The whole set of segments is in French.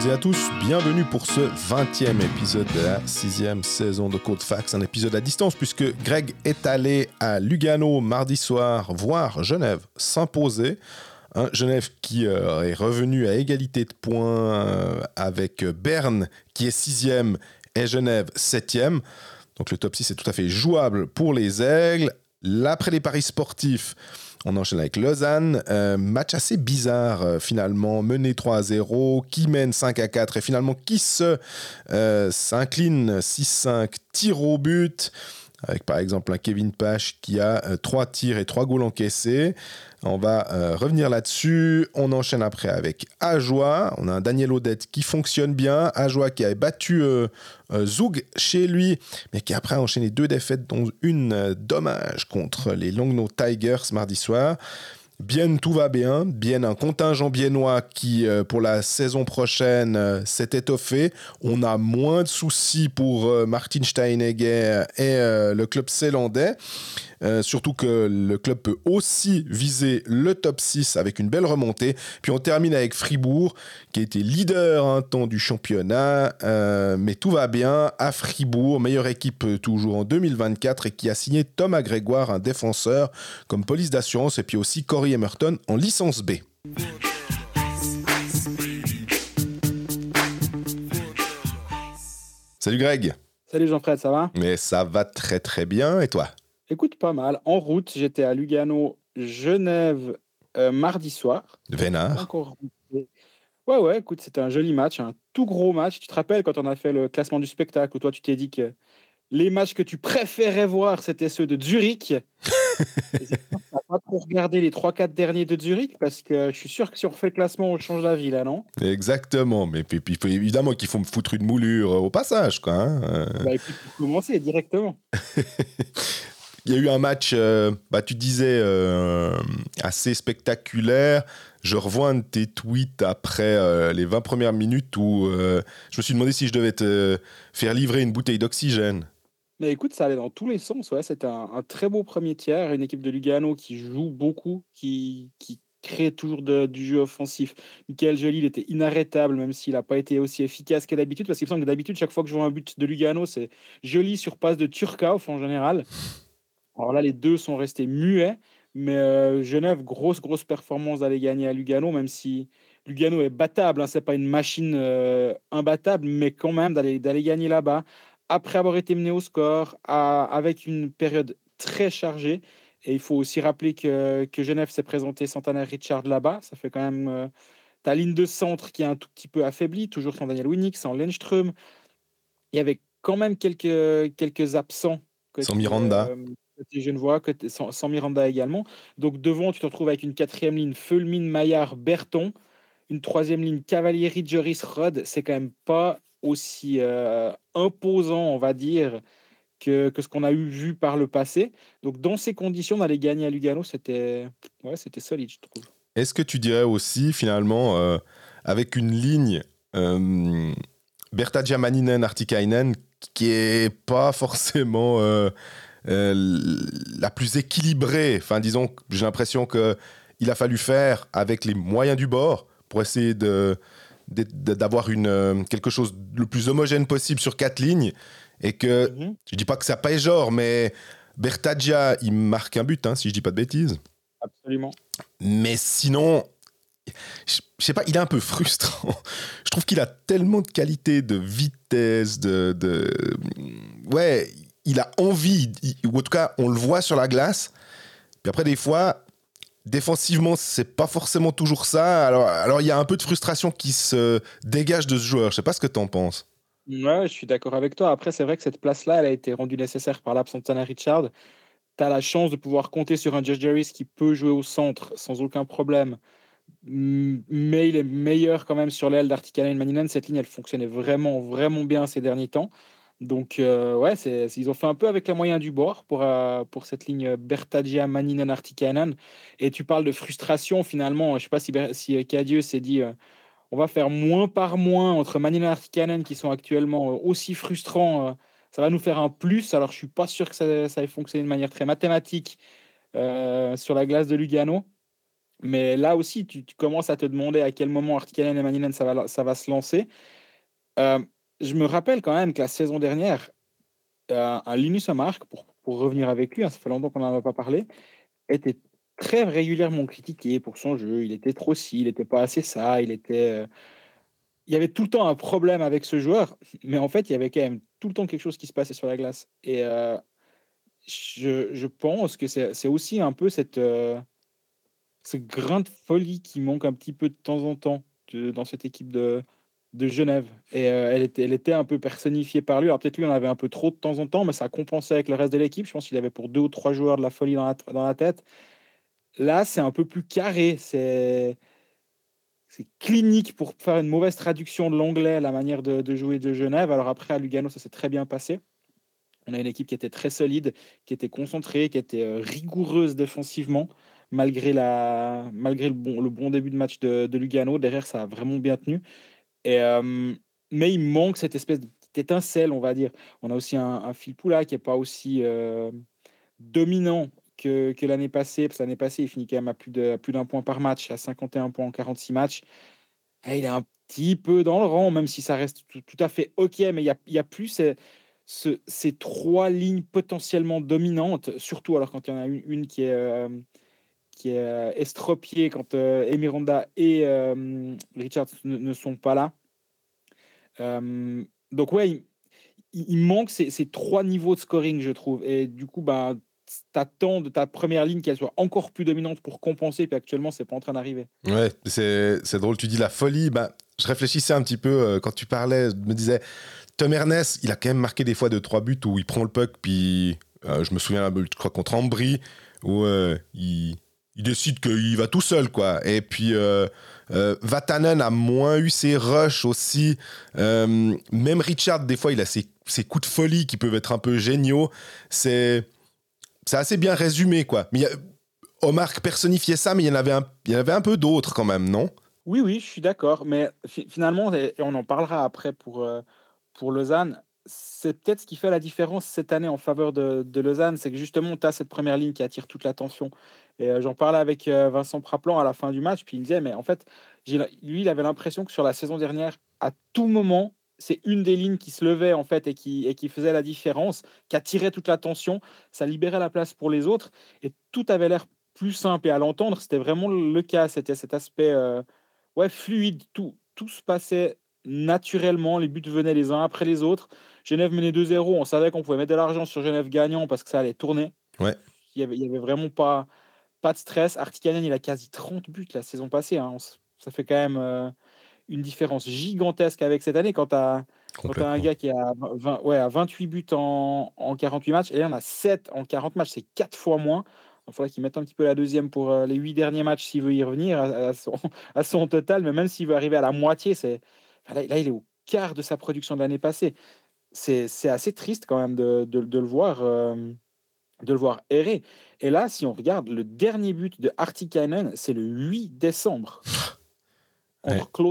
toutes et à tous, bienvenue pour ce 20e épisode de la sixième saison de Code Fax, un épisode à distance puisque Greg est allé à Lugano mardi soir voir Genève s'imposer. Un Genève qui euh, est revenu à égalité de points euh, avec Berne qui est sixième et Genève septième. Donc le top 6 est tout à fait jouable pour les Aigles. L'après les paris sportifs, on enchaîne avec Lausanne. Euh, match assez bizarre euh, finalement. Mené 3 à 0, qui mène 5 à 4 et finalement qui se euh, s'incline 6-5, tir au but. Avec par exemple un Kevin Pache qui a 3 tirs et 3 goals encaissés. On va revenir là-dessus. On enchaîne après avec Ajoie. On a un Daniel Odette qui fonctionne bien. Ajoie qui a battu Zoug chez lui, mais qui après a enchaîné deux défaites, dont une dommage contre les Longno Tigers mardi soir. Bien, tout va bien. Bien, un contingent biennois qui, euh, pour la saison prochaine, euh, s'est étoffé. On a moins de soucis pour euh, Martin Steinegger et le club zélandais. Euh, surtout que le club peut aussi viser le top 6 avec une belle remontée. Puis on termine avec Fribourg, qui a été leader un temps du championnat. Euh, mais tout va bien à Fribourg, meilleure équipe toujours en 2024 et qui a signé Thomas Grégoire, un défenseur, comme police d'assurance, et puis aussi Corey Emerton en licence B. Salut Greg. Salut Jean-Fred, ça va? Mais ça va très très bien et toi? Écoute, pas mal. En route, j'étais à Lugano, Genève, euh, mardi soir. Vénard. Encore... Ouais, ouais, écoute, c'était un joli match, un tout gros match. Tu te rappelles quand on a fait le classement du spectacle, où toi tu t'es dit que les matchs que tu préférais voir, c'était ceux de Zurich? pas trop regarder les 3-4 derniers de Zurich parce que je suis sûr que si on refait le classement, on change la vie là, non? Exactement, mais puis, puis, évidemment qu'il faut me foutre une moulure au passage, quoi. Hein. Bah, et puis pour commencer directement. Il y a eu un match, euh, bah, tu disais, euh, assez spectaculaire. Je revois un de tes tweets après euh, les 20 premières minutes où je me suis demandé si je devais te faire livrer une bouteille d'oxygène. Mais écoute, ça allait dans tous les sens. Ouais. C'était un, très beau premier tiers. Une équipe de Lugano qui joue beaucoup, qui, crée toujours du jeu offensif. Michael Joly, il était inarrêtable, même s'il n'a pas été aussi efficace que d'habitude. Parce qu'il me semble que d'habitude, chaque fois que je vois un but de Lugano, c'est Joly sur passe de Turkov en général. Alors là, les deux sont restés muets, mais euh, Genève, grosse, grosse performance d'aller gagner à Lugano, même si Lugano est battable, hein, ce n'est pas une machine euh, imbattable, mais quand même d'aller gagner là-bas, après avoir été mené au score, avec une période très chargée. Et il faut aussi rappeler que, que Genève s'est présenté Santana Richard là-bas. Ça fait quand même euh, ta ligne de centre qui est un tout petit peu affaiblie, toujours sans Daniel Winnick, sans Lenström. Il y avait quand même quelques, quelques absents. Sans Miranda ne vois que sans, Miranda également. Donc devant, tu te retrouves avec une quatrième ligne Fulmin, Maillard, Berton. Une troisième ligne Cavalieri, Joris, Rod. C'est quand même pas aussi euh, imposant, on va dire, que, que ce qu'on a eu vu par le passé. Donc dans ces conditions, d'aller gagner à Lugano, c'était ouais, solide, je trouve. Est-ce que tu dirais aussi, finalement, euh, avec une ligne euh, Berta Giamaninen, Artikainen, qui est pas forcément euh, la plus équilibrée. Enfin, disons, j'ai l'impression que il a fallu faire avec les moyens du bord pour essayer de d'avoir une euh, quelque chose le plus homogène possible sur quatre lignes et que mhm. je dis pas que ça paye genre mais Bertagia il marque un but hein, si je dis pas de bêtises absolument mais sinon je sais pas, il est un peu frustrant. Je trouve qu'il a tellement de qualité, de vitesse, de, de... Ouais, il a envie, ou en tout cas, on le voit sur la glace. Puis après, des fois, défensivement, c'est pas forcément toujours ça. Alors, alors il y a un peu de frustration qui se dégage de ce joueur. Je sais pas ce que tu en penses. Ouais, je suis d'accord avec toi. Après, c'est vrai que cette place-là, elle a été rendue nécessaire par l'absence de Richard. Tu as la chance de pouvoir compter sur un Josh Jarvis qui peut jouer au centre sans aucun problème. Mais il est meilleur quand même sur l'aile d'Artikana et Maninen. Cette ligne, elle fonctionnait vraiment, vraiment bien ces derniers temps. Donc, euh, ouais, ils ont fait un peu avec les moyens du bord pour, euh, pour cette ligne Bertagia, Maninen, Artikainen. Et tu parles de frustration finalement. Je ne sais pas si, si Cadieux s'est dit on va faire moins par moins entre Maninen et Artikainen qui sont actuellement euh, aussi frustrants. ça va nous faire un plus. Alors, je ne suis pas sûr que ça, ça ait fonctionné de manière très mathématique sur la glace de Lugano. Mais là aussi, tu, commences à te demander à quel moment Artikainen et Maninen ça va, ça va se lancer. Euh, je me rappelle quand même que la saison dernière, euh, un Linus Amark, pour, pour revenir avec lui, hein, ça fait longtemps qu'on n'en a pas parlé, était très régulièrement critiqué pour son jeu. Il était trop ci, il n'était pas assez ça, il était. Euh, il y avait tout le temps un problème avec ce joueur, mais en fait, il y avait quand même tout le temps quelque chose qui se passait sur la glace. Et je, je, pense que c'est aussi un peu cette, ce grain de folie qui manque un petit peu de temps en temps dans cette équipe de, de Genève. Et euh, elle, était, un peu personnifiée par lui. Alors peut-être lui, on avait un peu trop de temps en temps, mais ça compensait avec le reste de l'équipe. Je pense qu'il avait pour deux ou trois joueurs de la folie dans la, dans la tête. Là, c'est un peu plus carré. C'est clinique pour faire une mauvaise traduction de l'anglais, la manière de, de, jouer de Genève. Alors après, à Lugano, ça s'est très bien passé. On a une équipe qui était très solide, qui était concentrée, qui était euh, rigoureuse défensivement malgré, la, malgré le, bon, le bon début de match de, Lugano. Derrière, ça a vraiment bien tenu. Mais il manque cette espèce d'étincelle, on va dire. On a aussi un, un Poula qui n'est pas aussi dominant que, l'année passée. Parce que l'année passée, il finit quand même à plus d'un point par match, à 51 points en 46 matchs. Il est un petit peu dans le rang, même si ça reste tout, à fait OK. Mais il n'y a, a plus ces, trois lignes potentiellement dominantes, surtout alors quand il y en a une, qui est. est euh, estropié quand euh, Emiranda et euh, Richard ne, sont pas là. donc ouais, il, manque ces, trois niveaux de scoring, je trouve. Et du coup, bah, t'attends de ta première ligne qu'elle soit encore plus dominante pour compenser, puis actuellement, c'est pas en train d'arriver. Ouais, c'est drôle, tu dis la folie. Bah, je réfléchissais un petit peu quand tu parlais, je me disais, Tom Ernest, il a quand même marqué des fois de trois buts où il prend le puck, puis je me souviens, je crois contre Ambry, où il, il décide qu'il va tout seul, quoi. Et puis, euh, euh, Vatanen a moins eu ses rushs aussi. Euh, même Richard, des fois, il a ses, coups de folie qui peuvent être un peu géniaux. C'est, assez bien résumé, quoi. Mais Omar personnifiait ça, mais il y en avait un, il y en avait un peu d'autres quand même, non? Oui, oui, je suis d'accord. Mais finalement, et on en parlera après pour, pour Lausanne, c'est peut-être ce qui fait la différence cette année en faveur de, de Lausanne, c'est que justement, tu as cette première ligne qui attire toute l'attention. Et euh, j'en parlais avec euh, Vincent Praplan à la fin du match, puis il me disait, mais en fait, lui, il avait l'impression que sur la saison dernière, à tout moment, c'est une des lignes qui se levait en fait et qui, et qui faisait la différence, qui attirait toute l'attention, ça libérait la place pour les autres, et tout avait l'air plus simple. Et à l'entendre, c'était vraiment le cas, c'était cet aspect euh, ouais, fluide, tout, tout se passait naturellement, les buts venaient les uns après les autres. Genève menait 2-0, on savait qu'on pouvait mettre de l'argent sur Genève gagnant parce que ça allait tourner. Ouais. Il n'y avait, il y avait vraiment pas pas de stress. Artikanen, il a quasi 30 buts la saison passée. Hein. Ça fait quand même euh, une différence gigantesque avec cette année quand tu as, un gars qui a, 20, ouais, 28 buts en, en, 48 matchs et là, on a 7 en 40 matchs. C'est 4 fois moins. Il faudrait qu'il mette un petit peu la deuxième pour euh, les 8 derniers matchs s'il veut y revenir à, son, à, son, total. Mais même s'il veut arriver à la moitié, c'est là, il est au quart de sa production de l'année passée. C'est assez triste quand même de, de, le voir. Euh, de le voir errer. Et là, si on regarde le dernier but de Artikainen, c'est le 8 décembre contre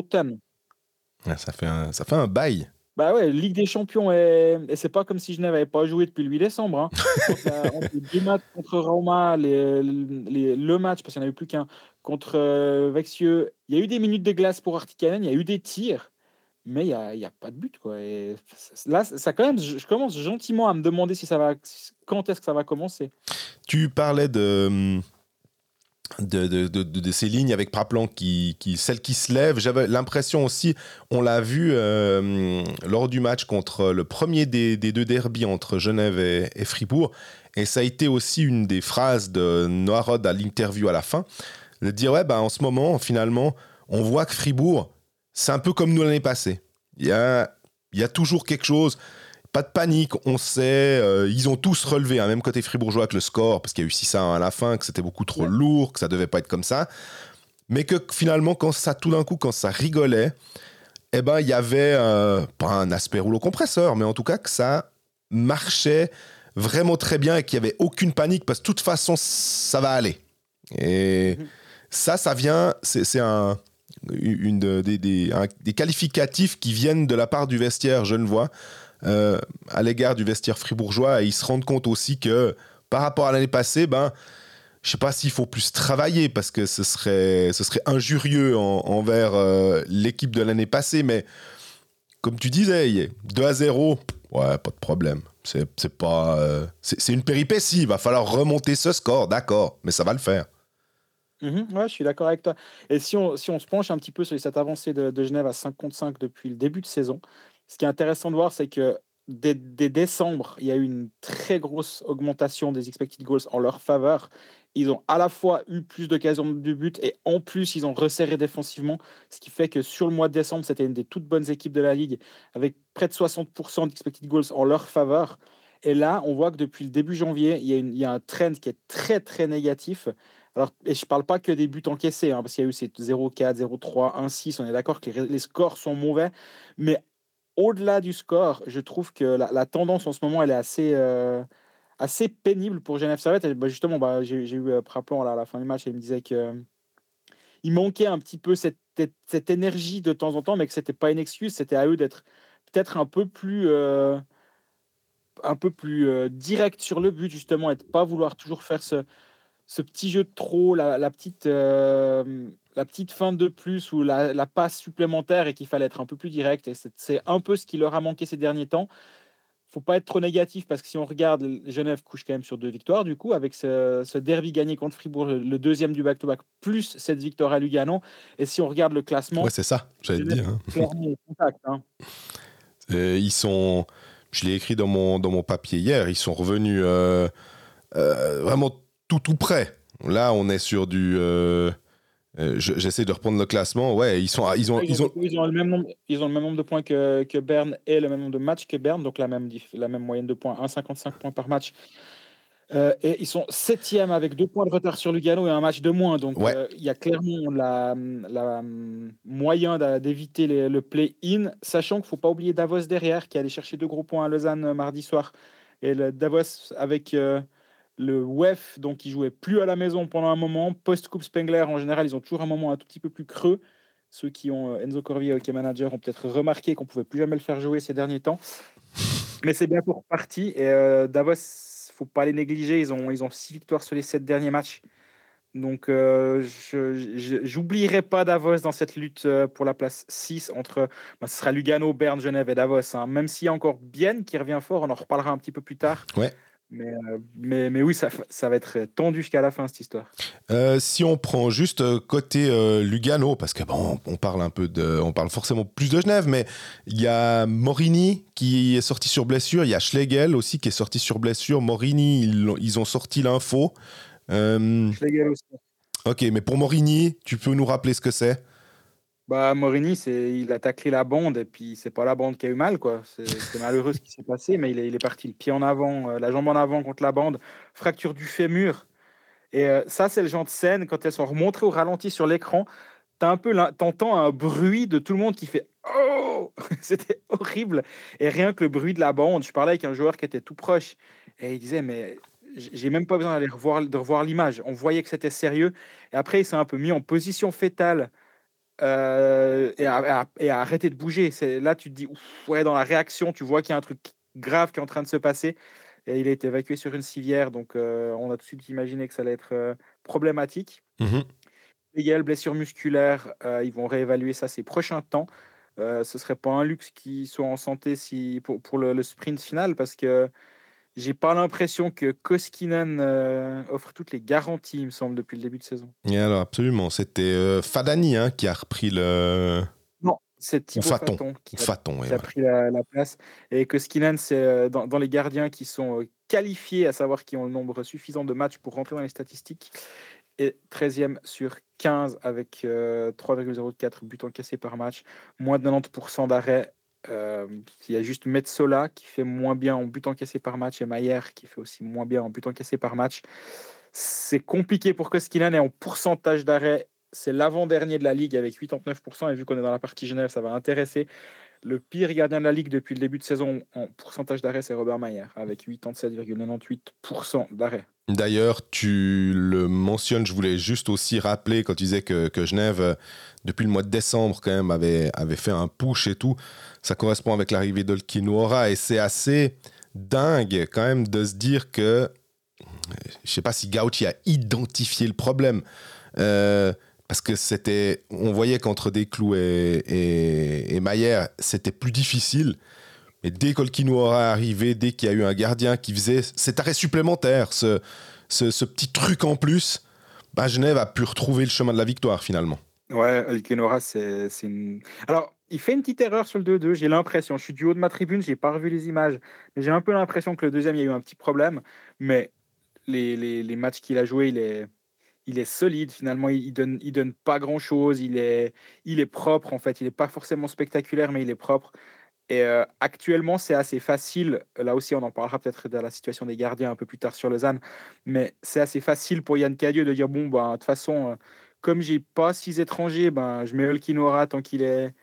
ouais. ça, fait un, ça fait un bail. Bah ouais, Ligue des Champions, et, et c'est pas comme si Genève n'avait pas joué depuis le 8 décembre. Hein. deux matchs contre Roma, les, le match, parce qu'il n'y en avait plus qu'un, contre euh, Vexieux, il y a eu des minutes de glace pour Artikainen, il y a eu des tirs mais il n'y a, a, pas de but. Quoi. Là, ça quand même, je commence gentiment à me demander si ça va, quand est-ce que ça va commencer. Tu parlais de, de, de, ces lignes avec Praplan, qui, qui, celle qui se lève. J'avais l'impression aussi, on l'a vu euh, lors du match contre le premier des, des deux derbies entre Genève et, Fribourg. Et ça a été aussi une des phrases de Noirod à l'interview à la fin, de dire ouais, ben, en ce moment, finalement, on voit que Fribourg c'est un peu comme nous l'année passée. Il y a, il y a toujours quelque chose. Pas de panique, on sait, euh, ils ont tous relevé, hein, même côté fribourgeois avec le score, parce qu'il y a eu 6 à à la fin, que c'était beaucoup trop lourd, que ça devait pas être comme ça. Mais que finalement, quand ça, tout d'un coup, quand ça rigolait, eh ben, il y avait, euh, pas un aspect rouleau compresseur, mais en tout cas que ça marchait vraiment très bien et qu'il n'y avait aucune panique, parce que de toute façon, ça va aller. Et mhm. ça, ça vient, c'est un, une, des, des, qualificatifs qui viennent de la part du vestiaire genevois euh, à l'égard du vestiaire fribourgeois et ils se rendent compte aussi que par rapport à l'année passée, ben, je sais pas s'il faut plus travailler parce que ce serait, ce serait injurieux envers euh, l'équipe de l'année passée, mais comme tu disais, 2 à 0, ouais, pas de problème. C'est pas, euh, c'est une péripétie. Il va falloir remonter ce score, d'accord, mais ça va le faire. Mmh ouais, je suis d'accord avec toi. Et si on, si on se penche un petit peu sur cette avancée de, Genève à 5 contre 5 depuis le début de saison, ce qui est intéressant de voir, c'est que dès, décembre, il y a eu une très grosse augmentation des expected goals en leur faveur. Ils ont à la fois eu plus d'occasions de but et en plus, ils ont resserré défensivement, ce qui fait que sur le mois de décembre, c'était une des toutes bonnes équipes de la ligue avec près de 60% d'expected goals en leur faveur. Et là, on voit que depuis le début janvier, il y a un trend qui est très très négatif alors, et je ne parle pas que des buts encaissés, hein, parce qu'il y a eu ces 0-4, 0-3, 1-6. On est d'accord que les, scores sont mauvais. Mais au-delà du score, je trouve que la, tendance en ce moment, elle est assez, euh, assez pénible pour Genève Servette. Et, bah, justement, bah, j'ai eu euh, Praplan à la fin du match et il me disait que il manquait un petit peu cette, énergie de temps en temps, mais que ce n'était pas une excuse. C'était à eux d'être peut-être un peu plus. Euh, un peu plus direct sur le but justement et de pas vouloir toujours faire ce, ce petit jeu de trop, la, petite, euh, la petite fin de plus ou la, passe supplémentaire et qu'il fallait être un peu plus direct. Et c'est un peu ce qui leur a manqué ces derniers temps. faut pas être trop négatif parce que si on regarde, Genève couche quand même sur deux victoires, du coup, avec ce, derby gagné contre Fribourg, le, deuxième du back-to-back, plus cette victoire à Lugano. Et si on regarde le classement. Ouais, c'est ça, j'allais dire. Hein. Hein. ils sont. Je l'ai écrit dans mon, dans mon papier hier, ils sont revenus euh, euh, vraiment tout tout près. Là, on est sur du. Euh, euh, j'essaie de reprendre le classement. Ouais, ils sont, ils ont, ils ont, ils ont, le même nombre, ils ont le même nombre de points que, que Berne et le même nombre de matchs que Berne, donc la même, la même moyenne de points, 1,55 points par match. Euh, et ils sont septième avec deux points de retard sur Lugano et un match de moins. Donc il y a clairement la, la moyen d'éviter le play-in, sachant qu'il ne faut pas oublier Davos derrière qui allait chercher deux gros points à Lausanne mardi soir. Et le Davos avec le WEF, donc ils jouaient plus à la maison pendant un moment. Post-Coupe Spengler, en général, ils ont toujours un moment un tout petit peu plus creux. Ceux qui ont euh, Enzo Corvier, hockey manager, ont peut-être remarqué qu'on pouvait plus jamais le faire jouer ces derniers temps. Mais c'est bien pour partie. Et euh, Davos, faut pas les négliger. Ils ont, ils ont six victoires sur les sept derniers matchs. Donc, euh, j'oublierai pas Davos dans cette lutte euh, pour la place 6 entre. Bah, ce sera Lugano, Berne, Genève et Davos. Hein. Même s'il y a encore Bienne qui revient fort, on en reparlera un petit peu plus tard. Ouais. Euh, mais, mais, oui, ça, ça va être tendu jusqu'à la fin, cette histoire. Euh, si on prend juste euh, côté Lugano, parce que bon, on parle un peu de. On parle forcément plus de Genève, mais il y a Morini qui est sorti sur blessure. Il y a Schlegel aussi qui est sorti sur blessure. Morini, ils, ils ont sorti l'info. Schlegel aussi. Ok, mais pour Morini, tu peux nous rappeler ce que c'est? Bah, Morini, il a taclé la bande et puis c'est pas la bande qui a eu mal. quoi. C'est malheureux ce qui s'est passé, mais il est, il est, parti le pied en avant, euh, la jambe en avant contre la bande, fracture du fémur. Et euh, ça, c'est le genre de scène, quand elles sont remontrées au ralenti sur l'écran, t'entends un bruit de tout le monde qui fait Oh C'était horrible. Et rien que le bruit de la bande, je parlais avec un joueur qui était tout proche et il disait Mais j'ai même pas besoin d'aller revoir, revoir l'image. On voyait que c'était sérieux. Et après, il s'est un peu mis en position fétale euh, et, à, arrêter de bouger. C'est là tu te dis ouais dans la réaction tu vois qu'il y a un truc grave qui est en train de se passer et il a été évacué sur une civière donc euh, on a tout de suite imaginé que ça allait être euh, problématique. Mmh a blessure musculaire, ils vont réévaluer ça ces prochains temps. ce serait pas un luxe qu'ils soient en santé si pour, pour le, le, sprint final parce que j'ai pas l'impression que Koskinen euh, offre toutes les garanties, il me semble, depuis le début de saison. Et alors, absolument. C'était euh, Fadani hein, qui a repris le. Non, c'est Thibaut Faton, qui, a, pris la, place. Et Koskinen, c'est euh, dans, les gardiens qui sont qualifiés, à savoir qui ont le nombre suffisant de matchs pour rentrer dans les statistiques. Et 13e sur 15 avec 3,04 buts encaissés par match, moins de 90% d'arrêt euh, il y a juste Metsola qui fait moins bien en but encaissé par match et Mayer qui fait aussi moins bien en but encaissé par match. C'est compliqué pour Koskinen et en pourcentage d'arrêt, c'est l'avant-dernier de la ligue avec 89%. Et vu qu'on est dans la partie Genève, ça va intéresser. Le pire gardien de la ligue depuis le début de saison en pourcentage d'arrêt, c'est Robert Mayer avec 87,98% d'arrêt. D'ailleurs, tu le mentionnes, je voulais juste aussi rappeler quand tu disais que, Genève, euh, depuis le mois de décembre, quand même, avait, fait un push et tout. Ça correspond avec l'arrivée d'Olkinuora et c'est assez dingue quand même de se dire que je sais pas si Gauchi a identifié le problème. Euh, parce que c'était, on voyait qu'entre Desclous et, et, et Maillère, c'était plus difficile. Mais dès qu'Olkinoura est arrivé, dès qu'il y a eu un gardien qui faisait cet arrêt supplémentaire, ce, petit truc en plus, bah, Genève a pu retrouver le chemin de la victoire finalement. Ouais, Olkinora, c'est. Alors, il fait une petite erreur sur le 2-2, j'ai l'impression. Je suis du haut de ma tribune, j'ai pas revu les images, mais j'ai un peu l'impression que le deuxième, il y a eu un petit problème. Mais les, matchs qu'il a joués, il est, solide finalement. Il donne, donne pas grand chose. Il est, il est propre en fait. Il n'est pas forcément spectaculaire, mais il est propre. Et euh, actuellement, c'est assez facile. Là aussi, on en parlera peut-être de la situation des gardiens un peu plus tard sur Lausanne. Mais c'est assez facile pour Yann Cadieux de dire bon, ben, de toute façon, euh, comme j'ai pas six étrangers, ben, je mets Olkinora tant qu'il est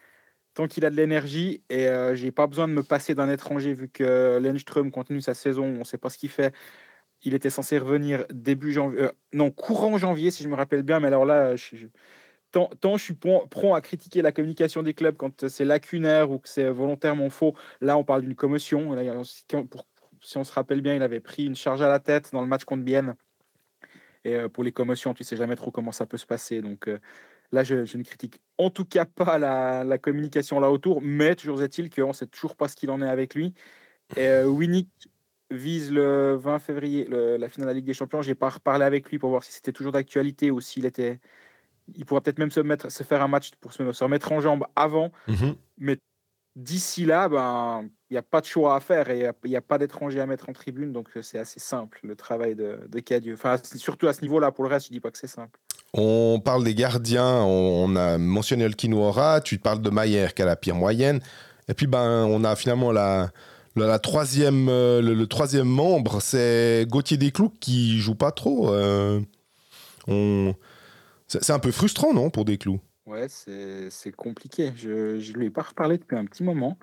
tant qu'il a de l'énergie et euh, j'ai pas besoin de me passer d'un étranger vu que Lenström continue sa saison, on ne sait pas ce qu'il fait. Il était censé revenir début janvier, non courant janvier si je me rappelle bien, mais alors là, je, tant, je suis prompt à critiquer la communication des clubs quand c'est lacunaire ou que c'est volontairement faux. Là, on parle d'une commotion. si on se rappelle bien, il avait pris une charge à la tête dans le match contre Bienne. Et euh, pour les commotions, tu sais jamais trop comment ça peut se passer. Donc euh, là, je, ne critique en tout cas pas la, communication là autour, mais toujours est-il qu'on ne sait toujours pas ce qu'il en est avec lui. Et euh, Winnick vise le 20 février la finale de la Ligue des Champions. J'ai pas reparlé avec lui pour voir si c'était toujours d'actualité ou s'il était il pourra peut-être même se, mettre, se faire un match pour se, remettre en jambe avant. Mhm. Mais d'ici là, ben, il n'y a pas de choix à faire et il n'y a, pas d'étranger à mettre en tribune. Donc euh, c'est assez simple le travail de, de Cadieux. Enfin, surtout à ce niveau-là. Pour le reste, je ne dis pas que c'est simple. On parle des gardiens. On, a mentionné Elkinouara. Tu parles de Mayer qui a la pire moyenne. Et puis, ben, on a finalement la. La, troisième, euh, le, troisième membre, c'est Gauthier Desclous qui joue pas trop. Euh, on, c'est un peu frustrant, non, pour des clous? Ouais, c'est compliqué. Je ne lui ai pas reparlé depuis un petit moment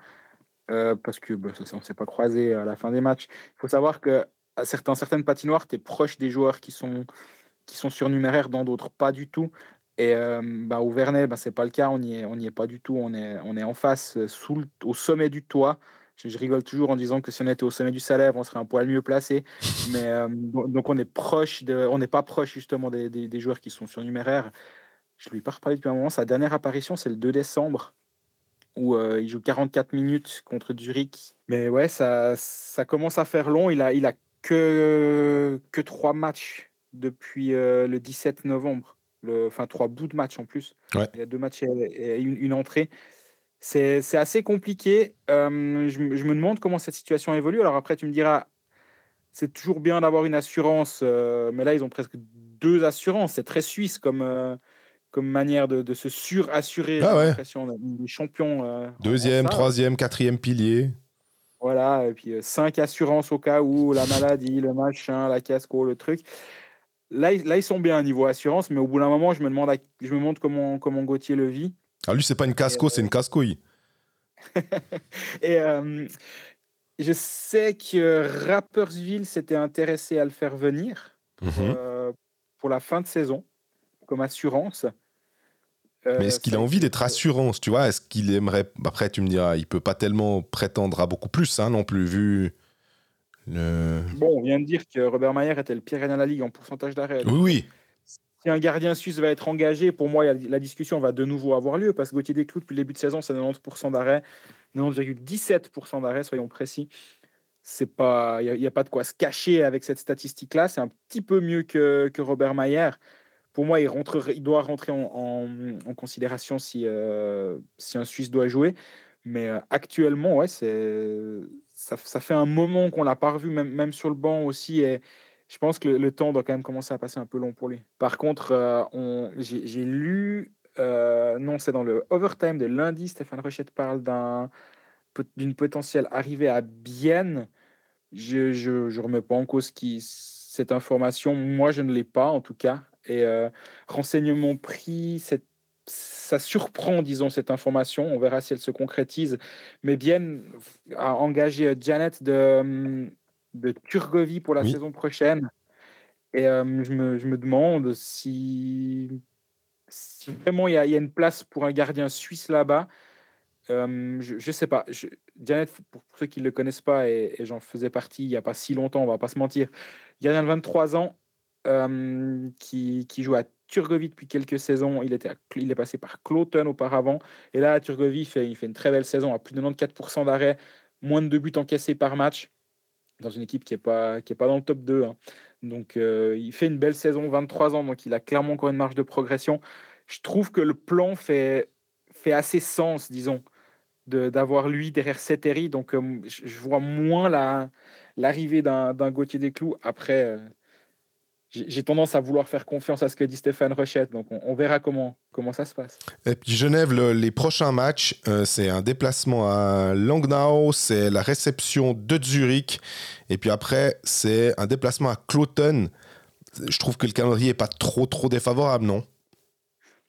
euh, parce que bah, on ne s'est pas croisé à la fin des matchs. Il faut savoir que à certaines patinoires, tu es proche des joueurs qui sont, qui sont surnuméraires, dans d'autres pas du tout. Et euh, bah, au Vernet, bah, ce n'est pas le cas, on n'y est, est pas du tout. On est, on est en face, sous au sommet du toit. Je, rigole toujours en disant que si on était au sommet du salaire, on serait un poil mieux placé. Mais euh, donc on est proche de, on n'est pas proche justement des, des, joueurs qui sont surnuméraires. Je lui ai pas reparlé depuis un moment. Sa dernière apparition, c'est le 2 décembre où euh, il joue 44 minutes contre Zurich. Mais ouais, ça, ça commence à faire long. Il a, il a que que trois matchs depuis euh, le 17 novembre. Le, enfin trois bouts de match en plus. Il y a deux matchs et, une entrée c'est assez compliqué. je, je, me demande comment cette situation évolue. Alors après, tu me diras, c'est toujours bien d'avoir une assurance, mais là, ils ont presque deux assurances. C'est très suisse comme, comme manière de, de se surassurer. Ah ouais. Les champions. Deuxième, troisième, quatrième pilier. Voilà, et puis cinq assurances au cas où, la maladie, le machin, la casco, le truc. Là, là, ils sont bien à niveau assurance, mais au bout d'un moment, je me demande, je me demande comment, comment Gauthier le vit. Ah, lui, c'est pas une casco, c'est une cascouille. et euh, je sais que Rappersville s'était intéressé à le faire venir mhm. euh, pour la fin de saison, comme assurance. Euh, Mais est-ce qu'il a envie d'être assurance, tu vois? Est-ce qu'il aimerait... Après, tu me diras, il peut pas tellement prétendre à beaucoup plus, hein, non plus, vu... Le... Bon, on vient de dire que Robert Mayer était le pire de la ligue en pourcentage d'arrêt. Oui, oui si un gardien suisse va être engagé, pour moi, la discussion va de nouveau avoir lieu parce que Gauthier Desclous, depuis le début de saison, c'est 90% d'arrêt, 90,17% d'arrêt, soyons précis. Il n'y a, pas de quoi se cacher avec cette statistique-là. C'est un petit peu mieux que, que Robert Mayer. Pour moi, il, rentre, il doit rentrer en, en, considération si, euh, si un Suisse doit jouer. Mais euh, actuellement, ouais, ça, fait un moment qu'on l'a pas revu, même, même sur le banc aussi. Je pense que le, temps doit quand même commencer à passer un peu long pour lui. Par contre, euh, j'ai lu, euh, non, c'est dans le overtime de lundi, Stéphane Rochette parle d'une potentielle arrivée à Bienne. Je ne remets pas en cause cette information. Moi, je ne l'ai pas, en tout cas. Et euh, renseignement pris, ça surprend, disons, cette information. On verra si elle se concrétise. Mais Bienne a engagé Janet de de Turgovie pour la saison prochaine. Et euh, je, me, je, me, demande si, si vraiment il y, a, y, a une place pour un gardien suisse là-bas. Euh, je ne sais pas. Je, Janet, pour, ceux qui ne le connaissent pas, et, j'en faisais partie il n'y a pas si longtemps, on va pas se mentir, Gardien de 23 ans qui, qui, joue à Turgovie depuis quelques saisons. Il, était il est passé par Cloton auparavant. Et là, à Turgovie, il fait, il fait une très belle saison, à plus de 94% d'arrêt, moins de deux buts encaissés par match, dans une équipe qui n'est pas, pas dans le top 2. Hein. Donc, euh, il fait une belle saison, 23 ans, donc il a clairement encore une marge de progression. Je trouve que le plan fait, fait assez sens, disons, d'avoir lui derrière Seteri. Donc, euh, je vois moins l'arrivée d'un Gauthier Desclous. Après, euh, j'ai tendance à vouloir faire confiance à ce que dit Stéphane Rochette. Donc, on, verra comment, comment ça se passe. Et puis, Genève, les prochains matchs, euh, c'est un déplacement à Langnau, c'est la réception de Zurich. Et puis après, c'est un déplacement à Cloton. Je trouve que le calendrier n'est pas trop, trop défavorable, non?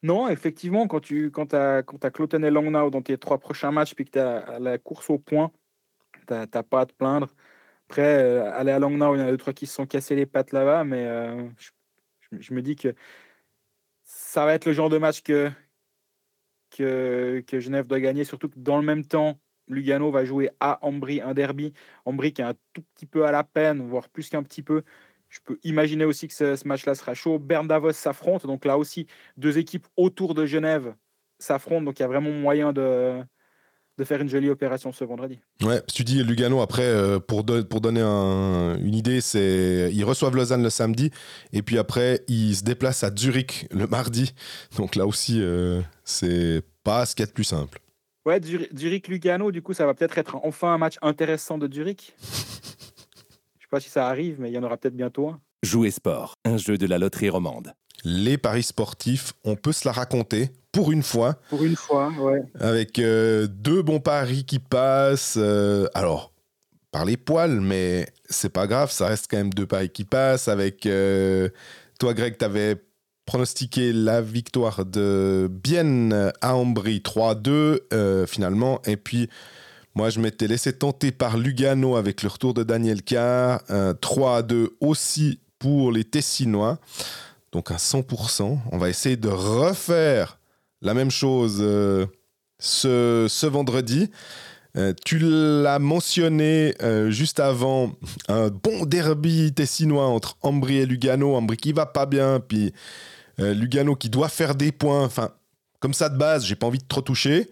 Non, effectivement, quand tu quand as, quand as Cloton et Langnau dans tes trois prochains matchs, puis que tu as la course au point, tu n'as pas à te plaindre. Après, euh, aller à Langnau, il y en a deux, trois qui se sont cassés les pattes là-bas, mais euh, je, me dis que ça va être le genre de match que, que, Genève doit gagner, surtout que dans le même temps, Lugano va jouer à Ambry un derby. Ambry qui est un tout petit peu à la peine, voire plus qu'un petit peu. Je peux imaginer aussi que ce, match-là sera chaud. Bern Davos s'affronte, donc là aussi, deux équipes autour de Genève s'affrontent, donc il y a vraiment moyen de, de faire une jolie opération ce vendredi. Ouais, tu dis Lugano, après, euh, pour, pour donner une idée, c'est ils reçoivent Lausanne le samedi, et puis après, ils se déplacent à Zurich le mardi. Donc là aussi, euh, c'est pas ce qu'il y a de plus simple. Ouais, Zurich-Lugano, du coup, ça va peut-être être enfin un match intéressant de Zurich. Je sais pas si ça arrive, mais il y en aura peut-être bientôt un. Jouer sport, un jeu de la loterie romande. Les paris sportifs, on peut se la raconter pour une fois. Pour une fois, ouais. Avec euh, deux bons paris qui passent. Euh, alors, par les poils, mais c'est pas grave, ça reste quand même deux paris qui passent. Avec euh, toi, Greg, tu avais pronostiqué la victoire de Bienne à Ambry 3-2 finalement. Et puis, moi, je m'étais laissé tenter par Lugano avec le retour de Daniel Carr. 3-2 aussi pour les Tessinois. Donc à 100%. On va essayer de refaire la même chose euh, ce, vendredi. Euh, tu l'as mentionné euh, juste avant, un bon derby tessinois entre Ambry et Lugano. Ambry qui va pas bien, puis Lugano qui doit faire des points. Enfin, comme ça de base, j'ai pas envie de trop toucher.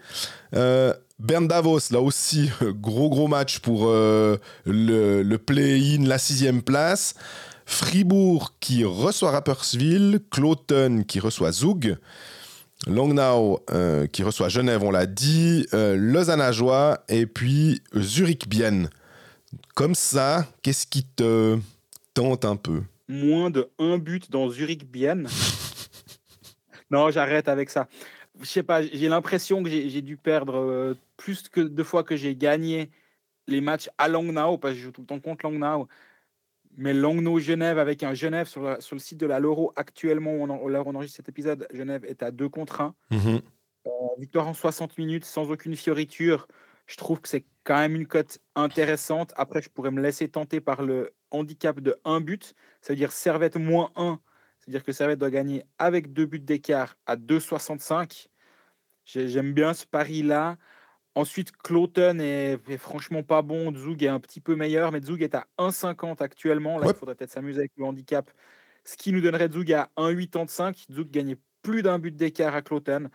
Bern Davos, là aussi, gros gros match pour le, play-in, la sixième place. Fribourg qui reçoit Rapperswil, Cloton qui reçoit Zug. Langnau euh, qui reçoit Genève, on l'a dit, euh, Lausanne Joie et puis Zurich-Bienne. Comme ça, qu'est-ce qui te tente un peu? Moins de un but dans Zurich-Bienne. non, j'arrête avec ça. Je sais pas, j'ai l'impression que j'ai dû perdre euh, plus que deux fois que j'ai gagné les matchs à Langnau, parce que je joue tout le temps contre Langnau mais Langnau-Genève avec un Genève sur, le site de la Loro actuellement, on, on, on enregistre cet épisode, Genève est à 2 contre 1. Mhm. Euh, victoire en 60 minutes sans aucune fioriture. Je trouve que c'est quand même une cote intéressante. Après, je pourrais me laisser tenter par le handicap de 1 but, c'est-à-dire Servette moins 1, c'est-à-dire que Servette doit gagner avec deux buts d'écart à 2,65. J'aime bien ce pari-là. Ensuite, Cloton est, franchement pas bon. Zug est un petit peu meilleur, mais Zug est à 1,50 actuellement. Là, il faudrait peut-être s'amuser avec le handicap. Ce qui nous donnerait Zug à 1,85. Zug gagnait plus d'un but d'écart à Cloton.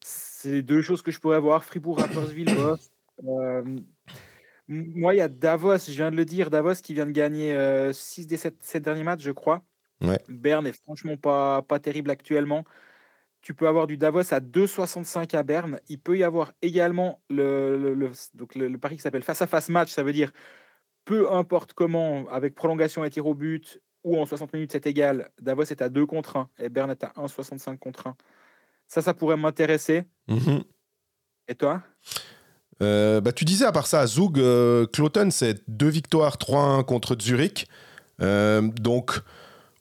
C'est deux choses que je pourrais voir. Fribourg, Rapperswil, euh, moi, il y a Davos, je viens de le dire, Davos qui vient de gagner 6 euh, des 7, derniers matchs, je crois. Berne est franchement pas, pas terrible actuellement. Tu peux avoir du Davos à 2,65 à Berne. Il peut y avoir également le, le, donc le, pari qui s'appelle face-à-face match. Ça veut dire peu importe comment, avec prolongation et tir au but ou en 60 minutes, c'est égal. Davos est à 2 contre 1 et Berne est à 1,65 contre 1. Ça, ça pourrait m'intéresser. Mhm. Et toi? Euh, bah, tu disais à part ça, Zug, euh, c'est deux victoires, 3-1 contre Zurich. Euh, donc,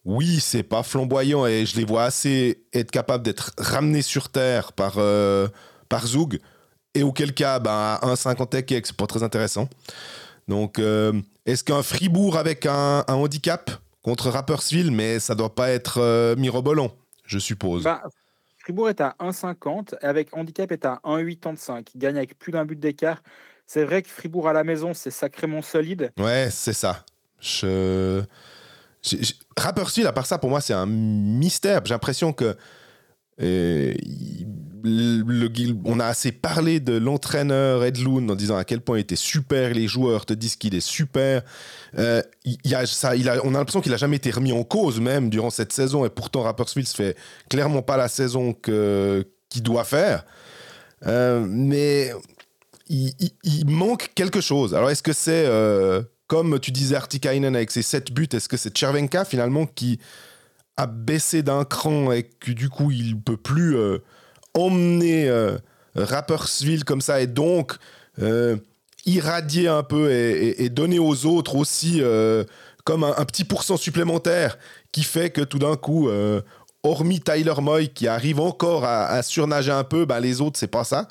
oui, c'est pas flamboyant et je les vois assez être capables d'être ramenés sur terre par, euh, par Zug. Et auquel cas, ben, un 50 tech, c'est pas très intéressant. Donc, euh, est-ce qu'un Fribourg avec un, handicap contre Rapperswil, mais ça doit pas être euh, mirobolant, je suppose? Bah, Fribourg est à 1,50 et avec handicap est à 1,85. Il gagne avec plus d'un but d'écart. C'est vrai que Fribourg à la maison, c'est sacrément solide. Ouais, c'est ça. Je Rapperswil, à part ça, pour moi, c'est un mystère. J'ai l'impression que euh, le, on a assez parlé de l'entraîneur Ed Loon en disant à quel point il était super, les joueurs te disent qu'il est super. Euh, il, y a ça, il a, on a l'impression qu'il a jamais été remis en cause même durant cette saison et pourtant Rapperswil se fait clairement pas la saison que, qu'il doit faire. Euh, mais il, manque quelque chose. Alors est-ce que c'est, comme tu disais Artikainen avec ses 7 buts, est-ce que c'est Chervenka finalement qui a baissé d'un cran et que du coup il peut plus emmener euh, Rappersville comme ça et donc euh, irradier un peu et, donner aux autres aussi euh, comme un, petit pourcent supplémentaire qui fait que tout d'un coup, hormis Tyler Moy qui arrive encore à, surnager un peu, ben les autres, c'est pas ça.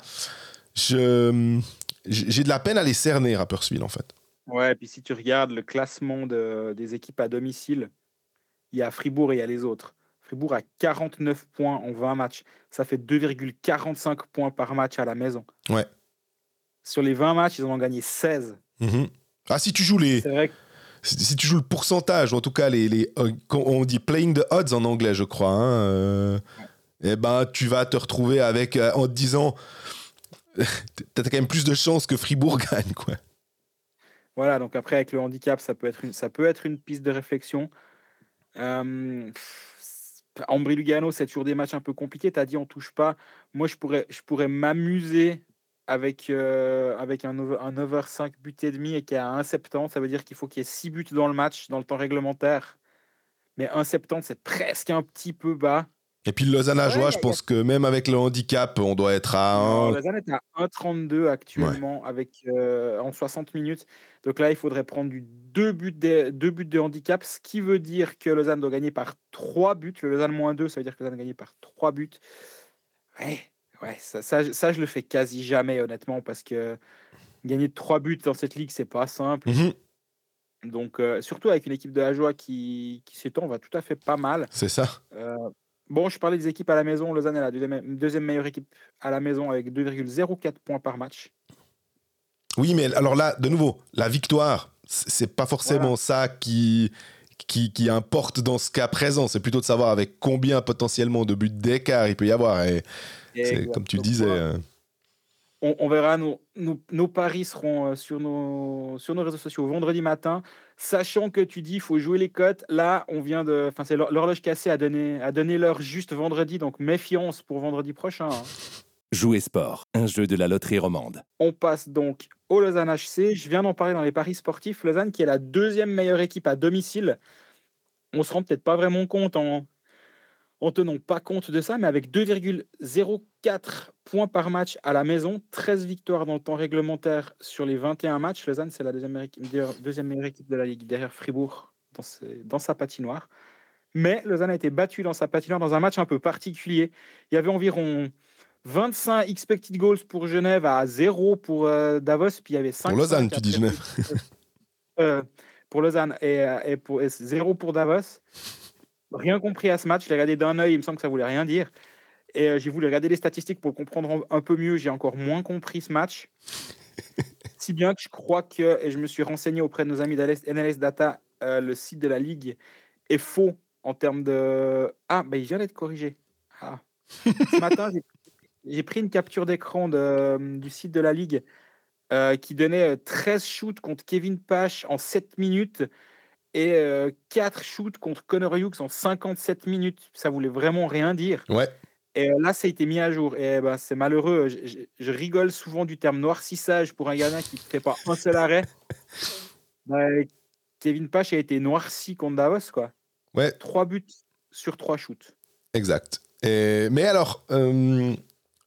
J'ai de la peine à les cerner, Rappersville, en fait. Ouais, et puis si tu regardes le classement de, des équipes à domicile, il y a Fribourg et il y a les autres. Fribourg a 49 points en 20 matchs. Ça fait 2,45 points par match à la maison. Ouais. Sur les 20 matchs, ils en ont gagné 16. Mhm. Ah, si tu joues les. Si, tu joues le pourcentage, ou en tout cas, les, les, euh, on dit playing the odds en anglais, je crois, hein, euh, eh ben, tu vas te retrouver avec, euh, en te disant, t'as quand même plus de chances que Fribourg gagne, quoi. Voilà, donc après, avec le handicap, ça peut être une, ça peut être une piste de réflexion. Euh, Ambry Lugano, c'est toujours des matchs un peu compliqués. Tu as dit on touche pas. Moi, je pourrais, je pourrais m'amuser avec, euh, avec un, over, un over 5 buts et demi et qui a 1,70. Ça veut dire qu'il faut qu'il y ait 6 buts dans le match, dans le temps réglementaire. Mais 1,70, c'est presque un petit peu bas. Et puis Lausanne à joie, je pense que même avec le handicap, on doit être à 1. Lausanne est à 1,32 actuellement avec, euh, en 60 minutes. Donc là, il faudrait prendre du 2 buts, de, deux buts de handicap, ce qui veut dire que Lausanne doit gagner par 3 buts. Le Lausanne moins 2, ça veut dire que Lausanne doit gagner par 3 buts. Ouais, ouais ça, ça, je le fais quasi jamais, honnêtement, parce que gagner 3 buts dans cette ligue, c'est pas simple. Mhm. Donc, euh, surtout avec une équipe de la joie qui, qui s'étend, va tout à fait pas mal. C'est ça. Euh, bon, je parlais des équipes à la maison. Lausanne est la deuxième, deuxième meilleure équipe à la maison avec 2,04 points par match. Oui, mais alors là, de nouveau, la victoire, c'est pas forcément ça qui, qui, importe dans ce cas présent. C'est plutôt de savoir avec combien potentiellement de buts d'écart il peut y avoir. Et, c'est comme tu disais. Euh, on, verra, nos, nos, paris seront euh, sur nos, sur nos réseaux sociaux vendredi matin, sachant que tu dis il faut jouer les cotes. Là, on vient de. Enfin, c'est l'horloge cassée à donner, à donner l'heure juste vendredi, donc méfiance pour vendredi prochain. Hein. Jouer sport, un jeu de la loterie romande. On passe donc au Lausanne HC. Je viens d'en parler dans les paris sportifs. Lausanne qui est la deuxième meilleure équipe à domicile. On se rend peut-être pas vraiment compte en, en tenant pas compte de ça, mais avec 2,04 points par match à la maison, 13 victoires dans le temps réglementaire sur les 21 matchs. Lausanne, c'est la deuxième, meilleure équipe de la Ligue derrière Fribourg dans, dans sa patinoire. Mais Lausanne a été battue dans sa patinoire dans un match un peu particulier. Il y avait environ 25 expected goals pour Genève à 0 pour euh, Davos. Puis il y avait 5. Pour Lausanne, tu dis Genève. Euh, pour Lausanne et, et, pour, 0 pour Davos. Rien compris à ce match. Je l'ai regardé d'un œil. Il me semble que ça voulait rien dire. Et euh, j'ai voulu regarder les statistiques pour le comprendre un peu mieux. J'ai encore moins compris ce match. si bien que je crois que, et je me suis renseigné auprès de nos amis d'NLS Data, le site de la Ligue est faux en termes de. Ah, bah, il vient d'être corrigé. Ah. Ce matin, j'ai j'ai pris une capture d'écran du site de la Ligue euh, qui donnait 13 euh, shoots contre Kevin Pash en 7 minutes et 4 euh, shoots contre Connor Hughes en 57 minutes. Ça voulait vraiment rien dire. Ouais. Et là, ça a été mis à jour. Et ben, c'est malheureux. Je, rigole souvent du terme noircissage pour un gardien qui ne fait pas un seul arrêt. Bah, Kevin Pash a été noirci contre Davos. Quoi. Ouais. 3 buts sur 3 shoots. Exact. Et, mais alors,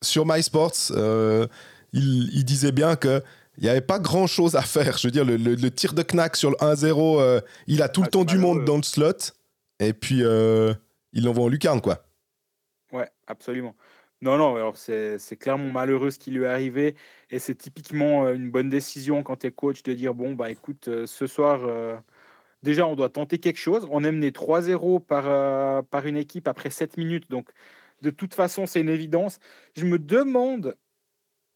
sur MySports, euh, il, disait bien que il n'y avait pas grand chose à faire. Je veux dire, le, tir de Knack sur le 1-0, euh, il a tout le ah, temps du monde dans le slot. Et puis, euh, il l'envoie en lucarne, quoi. Ouais, absolument. Non, non, alors c'est clairement malheureux ce qui lui est arrivé. Et c'est typiquement une bonne décision quand tu es coach de dire bon, bah écoute, ce soir, déjà, on doit tenter quelque chose. On est mené 3-0 par, par une équipe après 7 minutes. Donc, de toute façon, c'est une évidence. Je me demande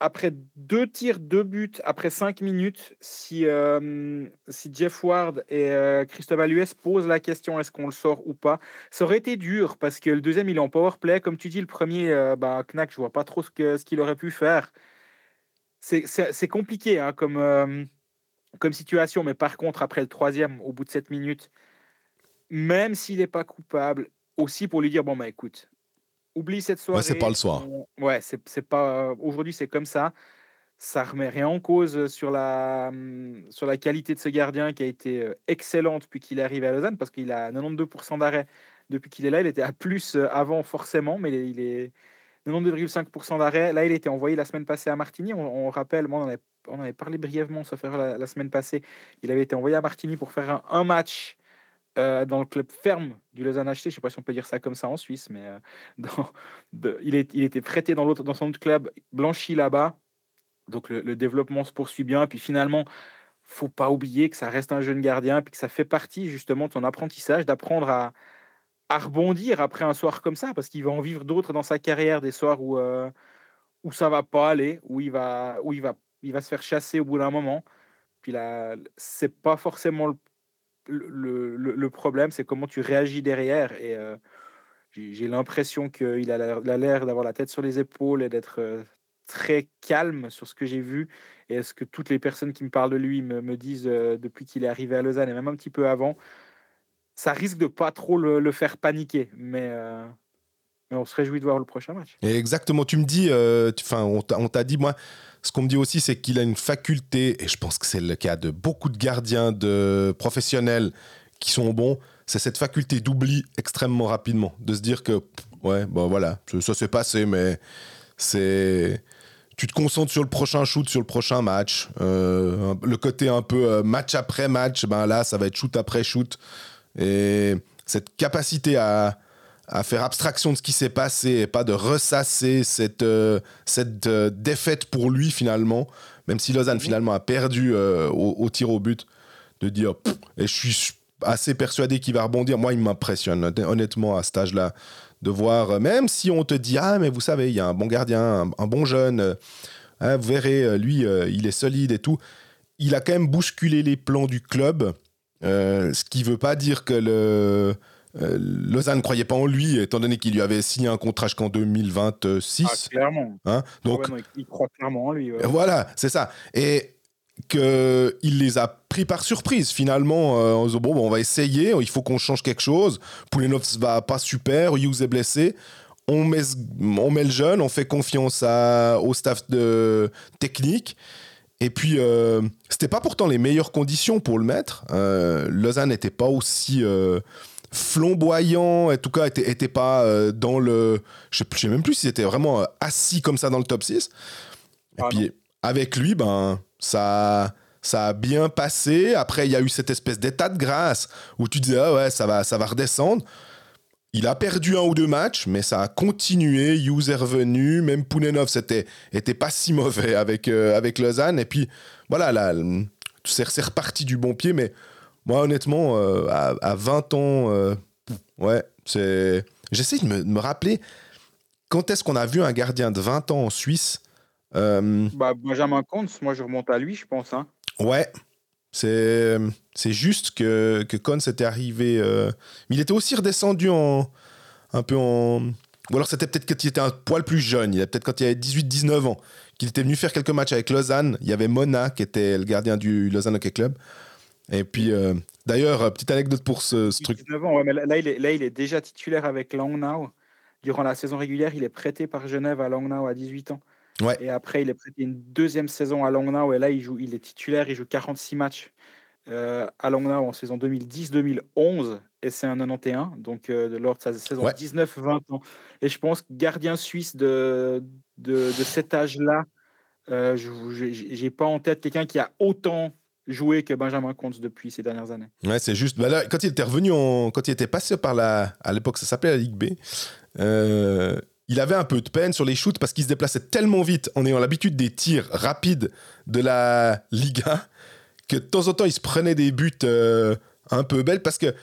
après deux tirs, deux buts, après cinq minutes, si, euh, si Jeff Ward et euh, Christophe Alues posent la question est-ce qu'on le sort ou pas, ça aurait été dur parce que le deuxième il est en power play. Comme tu dis, le premier, euh, bah, Knack, je vois pas trop ce qu'il ce aurait pu faire. C'est compliqué hein, comme, comme situation, mais par contre, après le troisième, au bout de sept minutes, même s'il n'est pas coupable, aussi pour lui dire bon, bah écoute, oublie cette soirée. Ouais, c'est pas le soir. Ouais, c'est pas. Aujourd'hui, c'est comme ça. Ça remet rien en cause sur la, mmh, sur la qualité de ce gardien qui a été euh, excellente depuis qu'il est arrivé à Lausanne parce qu'il a 92% d'arrêt depuis qu'il est là. Il était à plus euh, avant, forcément, mais il est 92,5% d'arrêt. Là, il a été envoyé la semaine passée à Martigny. On, rappelle, moi, on avait, on avait parlé brièvement, ça fait la, la, semaine passée. Il avait été envoyé à Martigny pour faire un match euh, dans le club ferme du Lausanne HT, je ne sais pas si on peut dire ça comme ça en Suisse, mais euh, il, il, était prêté dans, dans son autre club, blanchi là-bas. Donc le, développement se poursuit bien. Puis finalement, faut pas oublier que ça reste un jeune gardien, puis que ça fait partie justement de son apprentissage, d'apprendre à, rebondir après un soir comme ça, parce qu'il va en vivre d'autres dans sa carrière, des soirs où, euh, où ça va pas aller, où il il il va se faire chasser au bout d'un moment. Puis là, c'est pas forcément le le, le, problème, c'est comment tu réagis derrière. Et euh, j'ai l'impression qu'il a l'air d'avoir la tête sur les épaules et d'être euh, très calme sur ce que j'ai vu. Et est-ce que toutes les personnes qui me parlent de lui me, disent euh, depuis qu'il est arrivé à Lausanne et même un petit peu avant, ça risque de pas trop le, faire paniquer. Mais, on se réjouit de voir le prochain match. exactement, tu me dis, enfin, on t'a dit, moi, ce qu'on me dit aussi, c'est qu'il a une faculté, et je pense que c'est le cas de beaucoup de gardiens de professionnels qui sont bons, c'est cette faculté d'oubli extrêmement rapidement, de se dire que ouais, bon voilà, ça s'est passé, mais c'est tu te concentres sur le prochain shoot, sur le prochain match. Euh, le côté un peu euh, match après match, ben là, ça va être shoot après shoot. Et cette capacité à, à faire abstraction de ce qui s'est passé et pas de ressasser cette, euh, cette euh, défaite pour lui finalement, même si Lausanne finalement a perdu euh, au, tir au but, de dire et je suis assez persuadé qu'il va rebondir. Moi, il m'impressionne honnêtement à cet âge-là de voir, même si on te dit ah mais vous savez, il y a un bon gardien, un, bon jeune, hein, vous verrez, lui, il est solide et tout. Il a quand même bousculé les plans du club, ce qui veut pas dire que le euh, Lausanne ne croyait pas en lui, étant donné qu'il lui avait signé un contrat jusqu'en 2026. Ah, clairement. Hein Donc, il croit clairement en lui. Voilà, c'est ça. Et qu'il les a pris par surprise finalement euh, en disant bon, on va essayer il faut qu'on change quelque chose Poulenov va pas super Hughes est blessé on met, on met le jeune on fait confiance à, au staff de technique et puis euh, c'était pas pourtant les meilleures conditions pour le mettre euh, Lausanne n'était pas aussi flamboyant, en tout cas, était, était pas euh, dans le. Je sais, sais même plus s'il était vraiment euh, assis comme ça dans le top 6. Et ah puis, avec lui, ben, ça, ça a bien passé. Après, il y a eu cette espèce d'état de grâce où tu disais, ah ouais, ça va, ça va redescendre. Il a perdu un ou deux matchs, mais ça a continué. Hughes est revenu. Même Pounenov, c'était était pas si mauvais avec, euh, avec Lausanne. Et puis, voilà, là, c'est reparti du bon pied, mais moi, honnêtement, euh, à, 20 ans, euh, ouais, c'est. J'essaie de me, rappeler quand est-ce qu'on a vu un gardien de 20 ans en Suisse. Euh, bah, Benjamin Comte, moi je remonte à lui, je pense. Hein. Ouais, c'est, c'est juste que, que Kohn était arrivé. Mais il était aussi redescendu en. Un peu en. Ou alors c'était peut-être quand il était un poil plus jeune, il peut-être quand il avait 18-19 ans, qu'il était venu faire quelques matchs avec Lausanne. Il y avait Mona qui était le gardien du Lausanne Hockey Club. Et puis, euh, d'ailleurs, euh, petite anecdote pour ce, truc. là, il est, là, il est déjà titulaire avec Langnau. Durant la saison régulière, il est prêté par Genève à Langnau à 18 ans. Ouais. Et après, il est prêté une deuxième saison à Langnau. Et là, il, joue, il est titulaire, il joue 46 matchs euh, à Langnau en saison 2010-2011. Et c'est un 91, donc de lors de sa saison 19-20 ans. Et je pense gardien suisse de, de, de cet âge-là, je n'ai pas en tête quelqu'un qui a autant joué que Benjamin Comte depuis ces dernières années. Ouais, c'est juste. Bah quand il était revenu, en, quand il était passé par la. À l'époque, ça s'appelait la Ligue B. Euh, il avait un peu de peine sur les shoots parce qu'il se déplaçait tellement vite en ayant l'habitude des tirs rapides de la Liga que de temps en temps il se prenait des buts euh, un peu belles parce que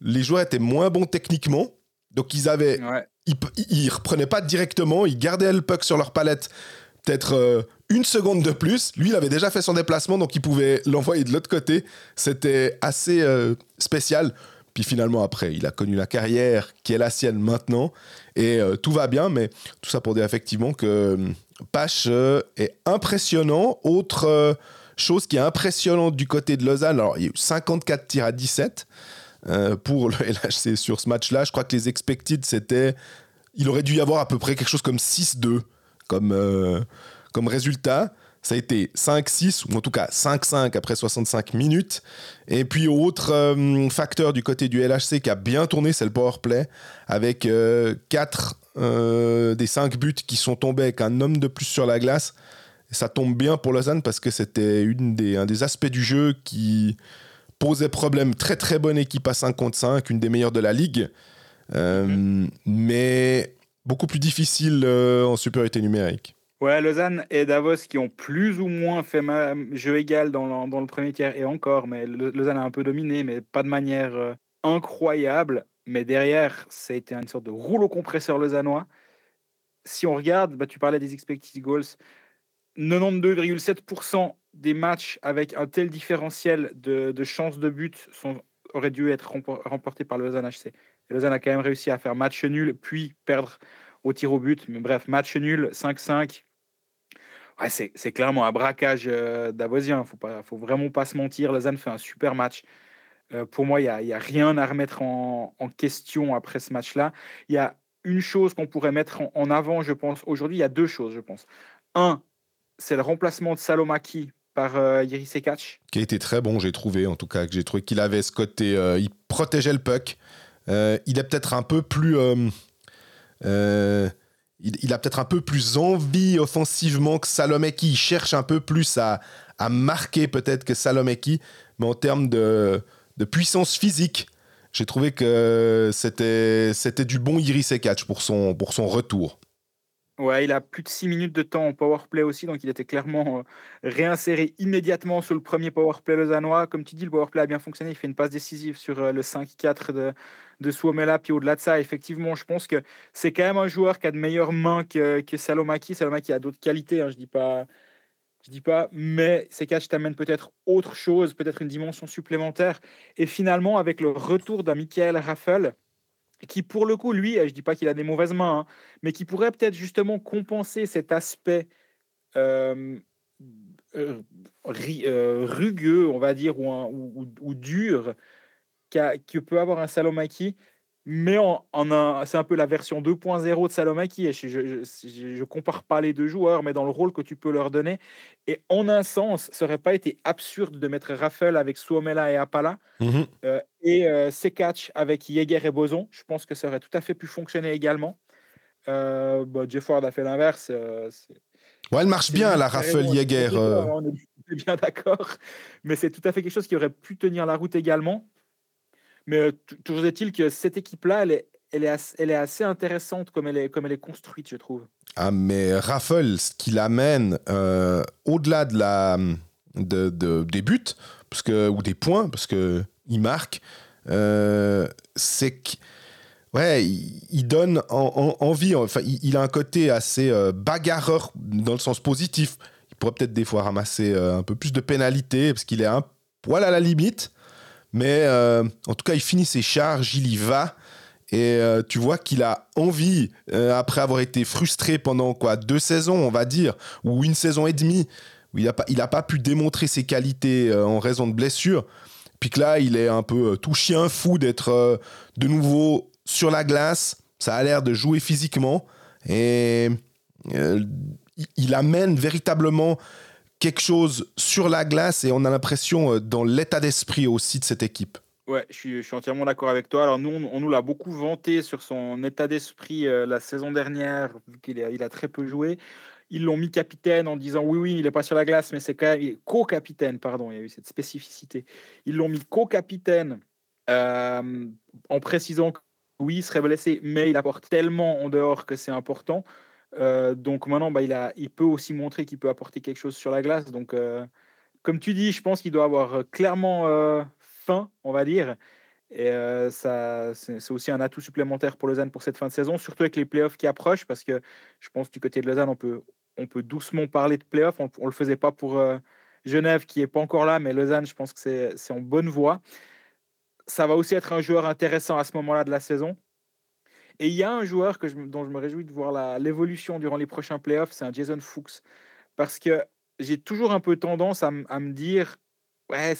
les joueurs étaient moins bons techniquement. Donc ils avaient. Ils, ils, reprenaient pas directement, ils gardaient le puck sur leur palette peut-être euh, une seconde de plus. Lui, il avait déjà fait son déplacement, donc il pouvait l'envoyer de l'autre côté. C'était assez euh, spécial. Puis finalement, après, il a connu la carrière qui est la sienne maintenant. Et euh, tout va bien, mais tout ça pour dire effectivement que euh, Pache est impressionnant. Autre chose qui est impressionnante du côté de Lausanne, alors il y a eu 54 tirs à 17 pour le LHC sur ce match-là. Je crois que les expected, c'était. Il aurait dû y avoir à peu près quelque chose comme 6-2 comme, comme résultat. Ça a été 5-6, ou en tout cas 5-5 après 65 minutes. Et puis, autre euh, facteur du côté du LHC qui a bien tourné, c'est le power play, avec 4 euh, euh, des 5 buts qui sont tombés avec un homme de plus sur la glace. Et ça tombe bien pour Lausanne parce que c'était des, un des aspects du jeu qui posait problème. Très très bonne équipe à 5 contre 5, une des meilleures de la ligue. Mm-hmm. Mais beaucoup plus difficile en supériorité numérique. Ouais, Lausanne et Davos qui ont plus ou moins fait jeu égal dans le, premier tiers et encore, mais Lausanne a un peu dominé, mais pas de manière euh, incroyable. Mais derrière, été une sorte de rouleau compresseur lausannois. Si on regarde, bah, tu parlais des expected goals, 92,7% des matchs avec un tel différentiel de, chances de but auraient dû être remportés par Lausanne HC. Lausanne a quand même réussi à faire match nul, puis perdre au tir au but. Mais bref, match nul, 5-5, C'est clairement un braquage euh. Il ne faut vraiment pas se mentir. Lausanne fait un super match. Euh, pour moi, il n'y a, rien à remettre en, question après ce match-là. Il y a une chose qu'on pourrait mettre en, avant, je pense. Aujourd'hui, il y a deux choses, je pense. Un, c'est le remplacement de Salomaki par euh. Qui a été très bon, j'ai trouvé, en tout cas. J'ai trouvé qu'il avait ce côté. Euh, il protégeait le puck. il est peut-être un peu plus il, a peut-être un peu plus envie offensivement que Salomeki. Il cherche un peu plus à, marquer peut-être que Salomeki. Mais en termes de, puissance physique, j'ai trouvé que c'était, c'était du bon Iris Catch pour pour son retour. Ouais, il a plus de 6 minutes de temps en power play aussi, donc il était clairement euh, réinséré immédiatement sur le premier power play lausannois. Comme tu dis, le power play a bien fonctionné. Il fait une passe décisive sur euh, le 5-4 de, de Suomela. Puis au-delà de ça, effectivement, je pense que c'est quand même un joueur qui a de meilleures mains que, que Salomaki. Salomaki a d'autres qualités, hein, je dis dis pas, mais ces catchs t'amènent peut-être autre chose, peut-être une dimension supplémentaire. Et finalement, avec le retour d'un Michael Raffel, qui pour le coup, lui, je dis pas qu'il a des mauvaises mains, hein, mais qui pourrait peut-être justement compenser cet aspect euh, euh, euh, rugueux, on va dire, ou dur que peut avoir un Salomaki, mais en, un, c'est un peu la version 2.0 de Salomaki. je, je, je, compare pas les deux joueurs, mais dans le rôle que tu peux leur donner. Et en un sens, ça aurait pas été absurde de mettre Raffel avec Suomela et Apala mhm. euh, et euh, Sekach avec Yeager et Boson. Je pense que ça aurait tout à fait pu fonctionner également. Euh, bah, Jeff Ward a fait l'inverse. Euh, ouais, elle marche bien, la Raffel Yeager. On est bien d'accord, mais c'est tout à fait quelque chose qui aurait pu tenir la route également. Mais euh, toujours est-il que cette équipe-là, elle est, assez, intéressante comme elle est, construite, je trouve. Ah, mais Raffles, ce qu'il amène euh, au-delà de la, de, de, des buts parce que, ou des points, parce qu'il marque, euh, c'est que. Ouais, il, donne en, envie. Enfin, il, a un côté assez bagarreur dans le sens positif. Il pourrait peut-être des fois ramasser un peu plus de pénalités parce qu'il est un poil à la limite. Mais euh, en tout cas, il finit ses charges, il y va. Et euh, tu vois qu'il a envie, euh, après avoir été frustré pendant quoi deux saisons, on va dire, ou une saison et demie, où il n'a pas, pas pu démontrer ses qualités en raison de blessures. Puis que là, il est un peu tout chien fou d'être de nouveau sur la glace. Ça a l'air de jouer physiquement. Et il amène véritablement quelque chose sur la glace et on a l'impression euh, dans l'état d'esprit aussi de cette équipe. Ouais, je suis, entièrement d'accord avec toi. Alors nous, on, nous l'a beaucoup vanté sur son état d'esprit euh, la saison dernière, vu qu'il a, il a très peu joué. Ils l'ont mis capitaine en disant oui, oui, il n'est pas sur la glace, mais c'est quand même co-capitaine, pardon, il y a eu cette spécificité. Ils l'ont mis co-capitaine euh, en précisant que oui, il serait blessé, mais il apporte tellement en dehors que c'est important. Euh, donc maintenant, bah, il, a, il peut aussi montrer qu'il peut apporter quelque chose sur la glace. Donc, euh, comme tu dis, je pense qu'il doit avoir euh, clairement faim, on va dire. Et ça, c'est aussi un atout supplémentaire pour Lausanne pour cette fin de saison, surtout avec les playoffs qui approchent, parce que je pense du côté de Lausanne, on peut doucement parler de playoff. On ne le faisait pas pour Genève qui n'est pas encore là, mais Lausanne, je pense que c'est en bonne voie. Ça va aussi être un joueur intéressant à ce moment-là de la saison. Et il y a un joueur dont je me réjouis de voir l'évolution durant les prochains playoffs, c'est un Jason Fuchs. Parce que j'ai toujours un peu tendance à, à me dire, ouais,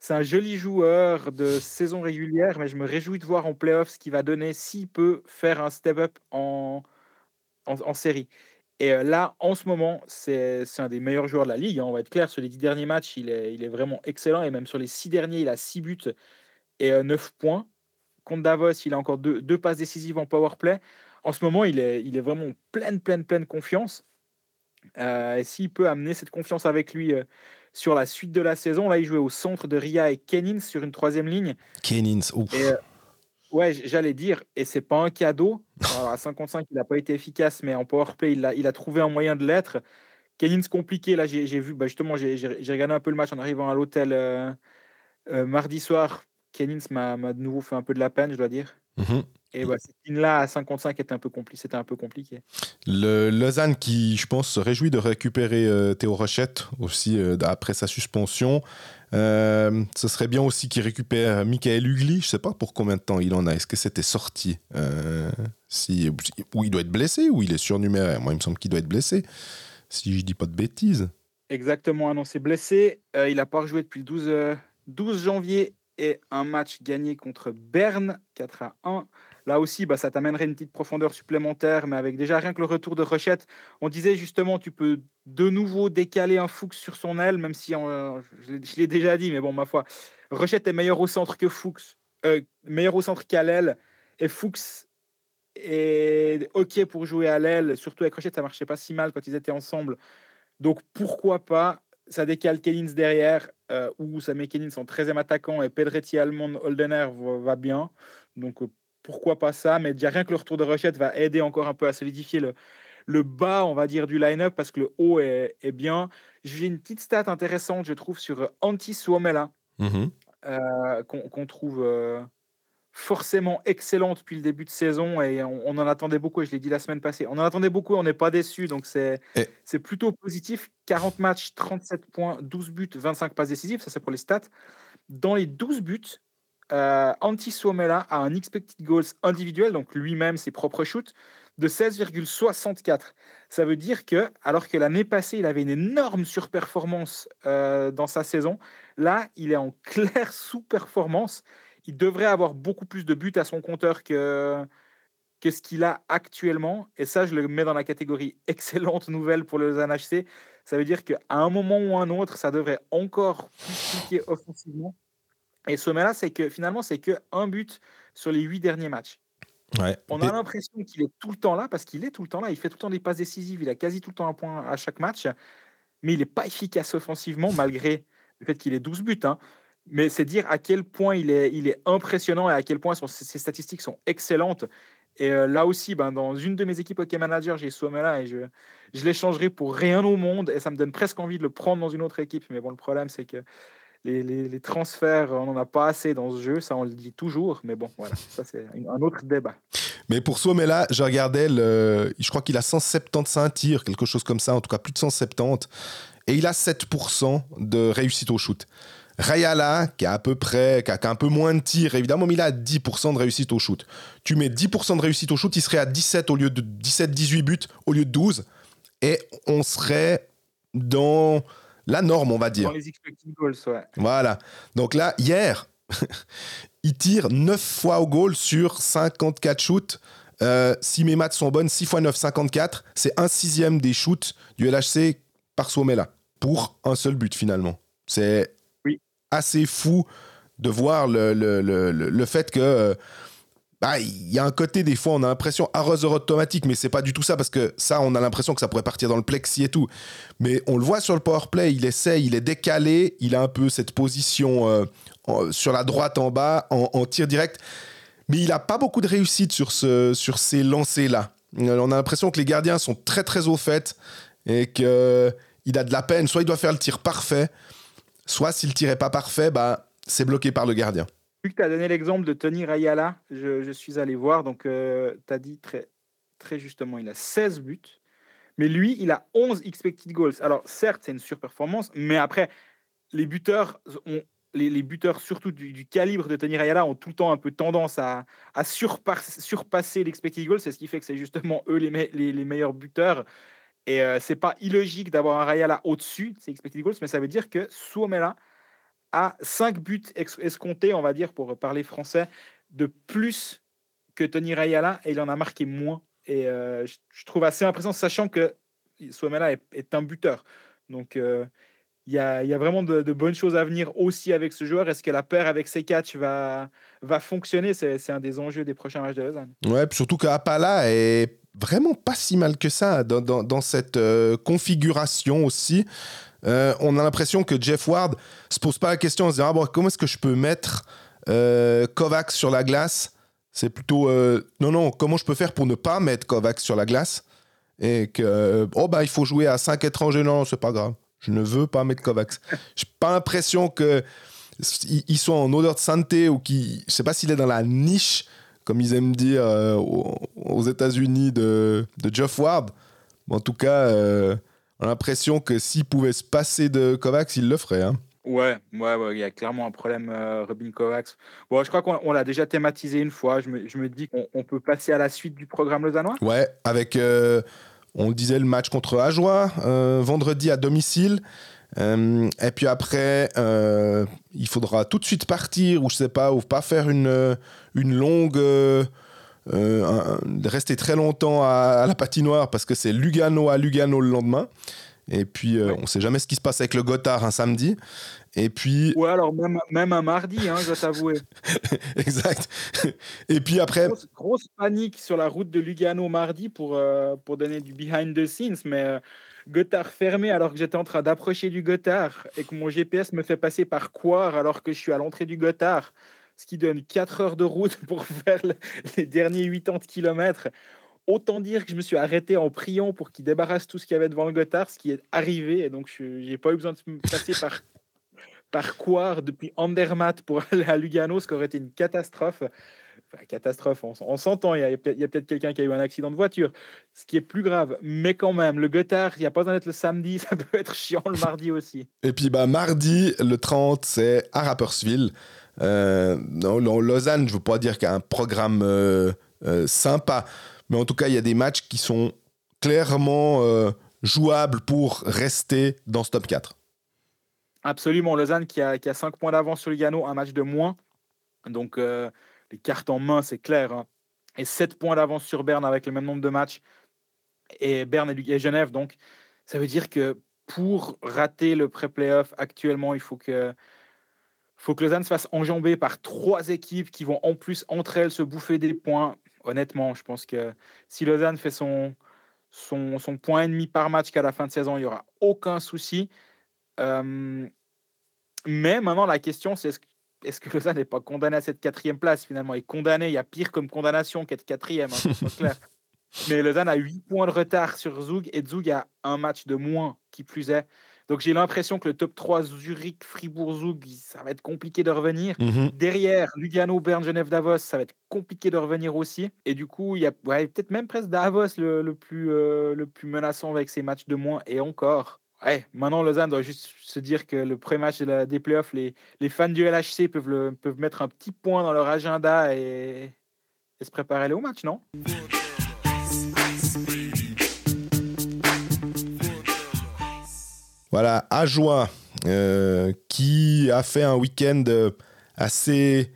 c'est un joli joueur de saison régulière, mais je me réjouis de voir en playoffs ce qu'il va donner s'il peut faire un step-up en, en, série. Et euh, là, en ce moment, c'est un des meilleurs joueurs de la ligue. Hein, on va être clair, sur les dix derniers matchs, il est, il est vraiment excellent. Et même sur les six derniers, il a six buts et euh, neuf points. Contre Davos, il a encore deux, deux passes décisives en power play. En ce moment, il est, il est vraiment pleine, pleine, pleine confiance. Euh, et s'il peut amener cette confiance avec lui sur la suite de la saison, là, il jouait au centre de Ria et Kenins sur une troisième ligne. Kenins, ouf. Ouais, j'allais dire, et c'est pas un cadeau. à 55, il n'a pas été efficace, mais en powerplay, il a, il a trouvé un moyen de l'être. Kennings compliqué, là, j'ai vu, bah, justement, j'ai regardé un peu le match en arrivant à l'hôtel euh, euh, mardi soir. Kennings m'a de nouveau fait un peu de la peine, je dois dire. Mhm. Et bah, cette ligne-là, à 55, était un peu c'était un peu compliqué. Le Lausanne qui, je pense, se réjouit de récupérer euh, Théo Rochette aussi après sa suspension. Euh, ce serait bien aussi qu'il récupère Michael Ugly. Je sais pas pour combien de temps il en a. Est-ce que c'était sorti euh, si, Ou il doit être blessé ou il est surnuméraire? Moi, il me semble qu'il doit être blessé. Si je dis pas de bêtises. Exactement, annoncé blessé. Euh, il n'a pas rejoué depuis le 12, 12 janvier et un match gagné contre Berne, 4 à 1. Là aussi, bah, ça t'amènerait une petite profondeur supplémentaire, mais avec déjà rien que le retour de Rochette, on disait justement, tu peux de nouveau décaler un Fuchs sur son aile, même si je l'ai déjà dit, mais bon, ma foi, Rochette est meilleur au centre que Fuchs, euh, meilleur au centre qu'à l'aile, et Fuchs est OK pour jouer à l'aile, surtout avec Rochette, ça marchait pas si mal quand ils étaient ensemble. Donc pourquoi pas ça décale Kellins derrière, euh, met Kellins en 13e attaquant et Pedretti Allemand Holdener va, bien. Donc euh, pourquoi pas ça, mais déjà rien que le retour de Rochette va aider encore un peu à solidifier le, le bas, on va dire, du line-up parce que le haut est, est bien. J'ai une petite stat intéressante, je trouve, sur Anti Suomela, mm-hmm. euh, qu'on trouve euh, forcément excellent depuis le début de saison et on, en attendait beaucoup, et je l'ai dit la semaine passée, on en attendait beaucoup, on n'est pas déçu, donc c'est c'est plutôt positif. 40 matchs, 37 points, 12 buts, 25 passes décisives, ça c'est pour les stats. Dans les 12 buts, euh, Antti Suomela a un expected goals individuel, donc lui-même ses propres shoots, de 16,64. Ça veut dire que, alors que l'année passée, il avait une énorme surperformance euh, dans sa saison, là, il est en claire sous-performance. Il devrait avoir beaucoup plus de buts à son compteur que, que ce qu'il a actuellement. Et ça, je le mets dans la catégorie excellente nouvelle pour le HC. Ça veut dire qu'à un moment ou un autre, ça devrait encore plus cliquer offensivement. Et ce là c'est que finalement, c'est que un but sur les huit derniers matchs. On a l'impression qu'il est tout le temps là, parce qu'il est tout le temps là. Il fait tout le temps des passes décisives. Il a quasi tout le temps un point à chaque match. Mais il n'est pas efficace offensivement, malgré le fait qu'il ait 12 buts. Hein. Mais c'est dire à quel point il est, impressionnant et à quel point ses statistiques sont excellentes. Et euh, là aussi, ben, dans une de mes équipes Hockey Manager, j'ai là et je, je l'échangerai pour rien au monde. Et ça me donne presque envie de le prendre dans une autre équipe. Mais bon, le problème, c'est que les, transferts, on n'en a pas assez dans ce jeu, ça on le dit toujours, mais bon, voilà, ça c'est un autre débat. Mais pour Suomela, je regardais, le, je crois qu'il a 175 tirs, quelque chose comme ça, en tout cas plus de 170, et il a 7% de réussite au shoot. Rayala, qui a à peu près, qui a, un peu moins de tirs, évidemment, mais il a 10% de réussite au shoot. Tu mets 10% de réussite au shoot, il serait à 17 au lieu de 17-18 buts au lieu de 12, et on serait dans la norme, on va dire. Dans les goals, ouais. Voilà. Donc là, hier, il tire 9 fois au goal sur 54 shoots. Euh, si mes maths sont bonnes, 6 x 9, 54. C'est un sixième des shoots du LHC par là pour un seul but finalement. C'est assez fou de voir le, le, le, le fait que euh, bah, il y a un côté, des fois, on a l'impression arroseur automatique, mais c'est pas du tout ça, parce que ça, on a l'impression que ça pourrait partir dans le plexi et tout. Mais on le voit sur le powerplay, il essaie, il est décalé, il a un peu cette position euh, sur la droite en bas, en, tir direct. Mais il a pas beaucoup de réussite sur, ce, sur ces lancers-là. On a l'impression que les gardiens sont très très au fait et qu'il a de la peine. Soit il doit faire le tir parfait, soit s'il le tir est pas parfait, bah, c'est bloqué par le gardien. Vu que tu as donné l'exemple de Tony Rayala, je, suis allé voir. Donc, euh, tu as dit très, justement, il a 16 buts. Mais lui, il a 11 expected goals. Alors, certes, c'est une surperformance, mais après, les buteurs ont. Les, buteurs, surtout du, calibre de Tony Rayala, ont tout le temps un peu tendance à, surpasser l'expected goals. C'est ce qui fait que c'est justement eux les, meilleurs buteurs. Et euh, c'est pas illogique d'avoir un Rayala au-dessus de ces expected goals, mais ça veut dire que Suomela a 5 buts escomptés, on va dire, pour parler français, de plus que Tony Rayala, et il en a marqué moins et euh, je, trouve assez impressionnant, sachant que Suomela est, un buteur. Donc, euh, il y, a, vraiment de, bonnes choses à venir aussi avec ce joueur. Est-ce que la paire avec catchs va, va fonctionner? C'est un des enjeux des prochains matchs de Lausanne. Ouais, surtout qu'Apala est vraiment pas si mal que ça dans, dans, cette euh, configuration aussi. on a l'impression que Jeff Ward se pose pas la question en se disant ah bon, comment est-ce que je peux mettre Kovacs sur la glace? C'est plutôt euh, non, non, comment je peux faire pour ne pas mettre Kovacs sur la glace? Et que, euh, oh bah il faut jouer à 5 étrangers. Non, c'est pas grave. Je ne veux pas mettre Kovacs. J'ai pas l'impression que ils soient en odeur de santé ou qui, je sais pas s'il est dans la niche, comme ils aiment dire euh, aux États-Unis de, de Jeff Ward. en tout cas, on a l'impression que s'il pouvait se passer de Kovacs, il le ferait. Hein. Ouais, ouais, ouais, il y a clairement un problème, euh, Robin Kovacs. Bon, je crois qu'on l'a déjà thématisé une fois. Je me, je me dis qu'on peut passer à la suite du programme lausannois. Ouais, avec, euh, on le disait, le match contre Ajoie, euh, vendredi à domicile. et puis après, il faudra tout de suite partir, ou je sais pas, ou pas faire une, une longue. rester très longtemps à, à la patinoire parce que c'est Lugano à Lugano le lendemain. Et puis, on ne sait jamais ce qui se passe avec le Gotthard un samedi. Et puis. Ouais, alors même, même un mardi, hein, je dois t'avouer. exact. Et puis après. Grosse, panique sur la route de Lugano mardi pour, euh, pour donner du behind the scenes, mais euh, Gotthard fermé alors que j'étais en train d'approcher du Gotthard et que mon GPS me fait passer par Coire alors que je suis à l'entrée du Gotthard, ce qui donne 4 heures de route pour faire les derniers 80 km. Autant dire que je me suis arrêté en priant pour qu'il débarrasse tout ce qu'il y avait devant le Gotthard, ce qui est arrivé. Et donc, je n'ai pas eu besoin de passer par parcours depuis Andermatt pour aller à Lugano, ce qui aurait été une catastrophe. Enfin, catastrophe, on, s'entend, il y a, peut-être quelqu'un qui a eu un accident de voiture, ce qui est plus grave. Mais quand même, le Gotthard, il n'y a pas besoin d'être le samedi, ça peut être chiant le mardi aussi. Et puis bah, mardi, le 30, c'est à Rapperswil. Euh, Lausanne, je ne veux pas dire qu'il y a un programme euh, euh, sympa, mais en tout cas, il y a des matchs qui sont clairement jouables pour rester dans ce top 4. Absolument, Lausanne qui a, qui a 5 points d'avance sur Lugano, un match de moins. Donc les cartes en main, c'est clair. Hein. Et 7 points d'avance sur Berne avec le même nombre de matchs. Et Berne et, Genève. Donc ça veut dire que pour rater le pré-playoff actuellement, il faut que, faut que Lausanne se fasse enjamber par trois équipes qui vont en plus entre elles se bouffer des points. Honnêtement, je pense que si Lausanne fait son, son, son point et demi par match qu'à la fin de saison, il n'y aura aucun souci. Euh, mais maintenant, la question, c'est est-ce, est que Lausanne n'est pas condamné à cette quatrième place finalement? Il est condamné, il y a pire comme condamnation qu'être quatrième, hein, clair. Mais Lausanne a 8 points de retard sur Zug et Zug a un match de moins, qui plus est. Donc j'ai l'impression que le top 3 Zurich, Fribourg, Zug, ça va être compliqué de revenir. Mhm. Derrière, Lugano, Berne, Genève, Davos, ça va être compliqué de revenir aussi. Et du coup, il y a peut-être même presque Davos le, plus, euh, le plus menaçant avec ses matchs de moins. Et encore, Ouais, maintenant Lausanne doit juste se dire que le pré-match des playoffs, les, les, fans du LHC peuvent, le, peuvent mettre un petit point dans leur agenda et, se préparer à aller au match, non? Voilà, Ajoie, euh, qui a fait un week-end euh, assez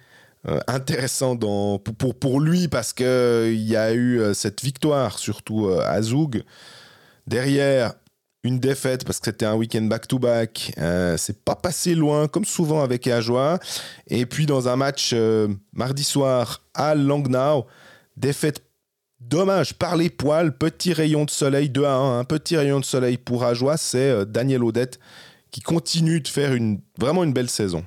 euh, intéressant pour, lui parce qu'il y a eu cette victoire, surtout à Zoug. Derrière, une défaite parce que c'était un week-end back-to-back. C'est pas passé loin, comme souvent avec Ajoie. Et puis dans un match mardi soir à Langnau, défaite dommage par les poils, petit rayon de soleil 2 à 1, un petit rayon de soleil pour Ajoie, c'est euh, Daniel Odette qui continue de faire une, vraiment une belle saison.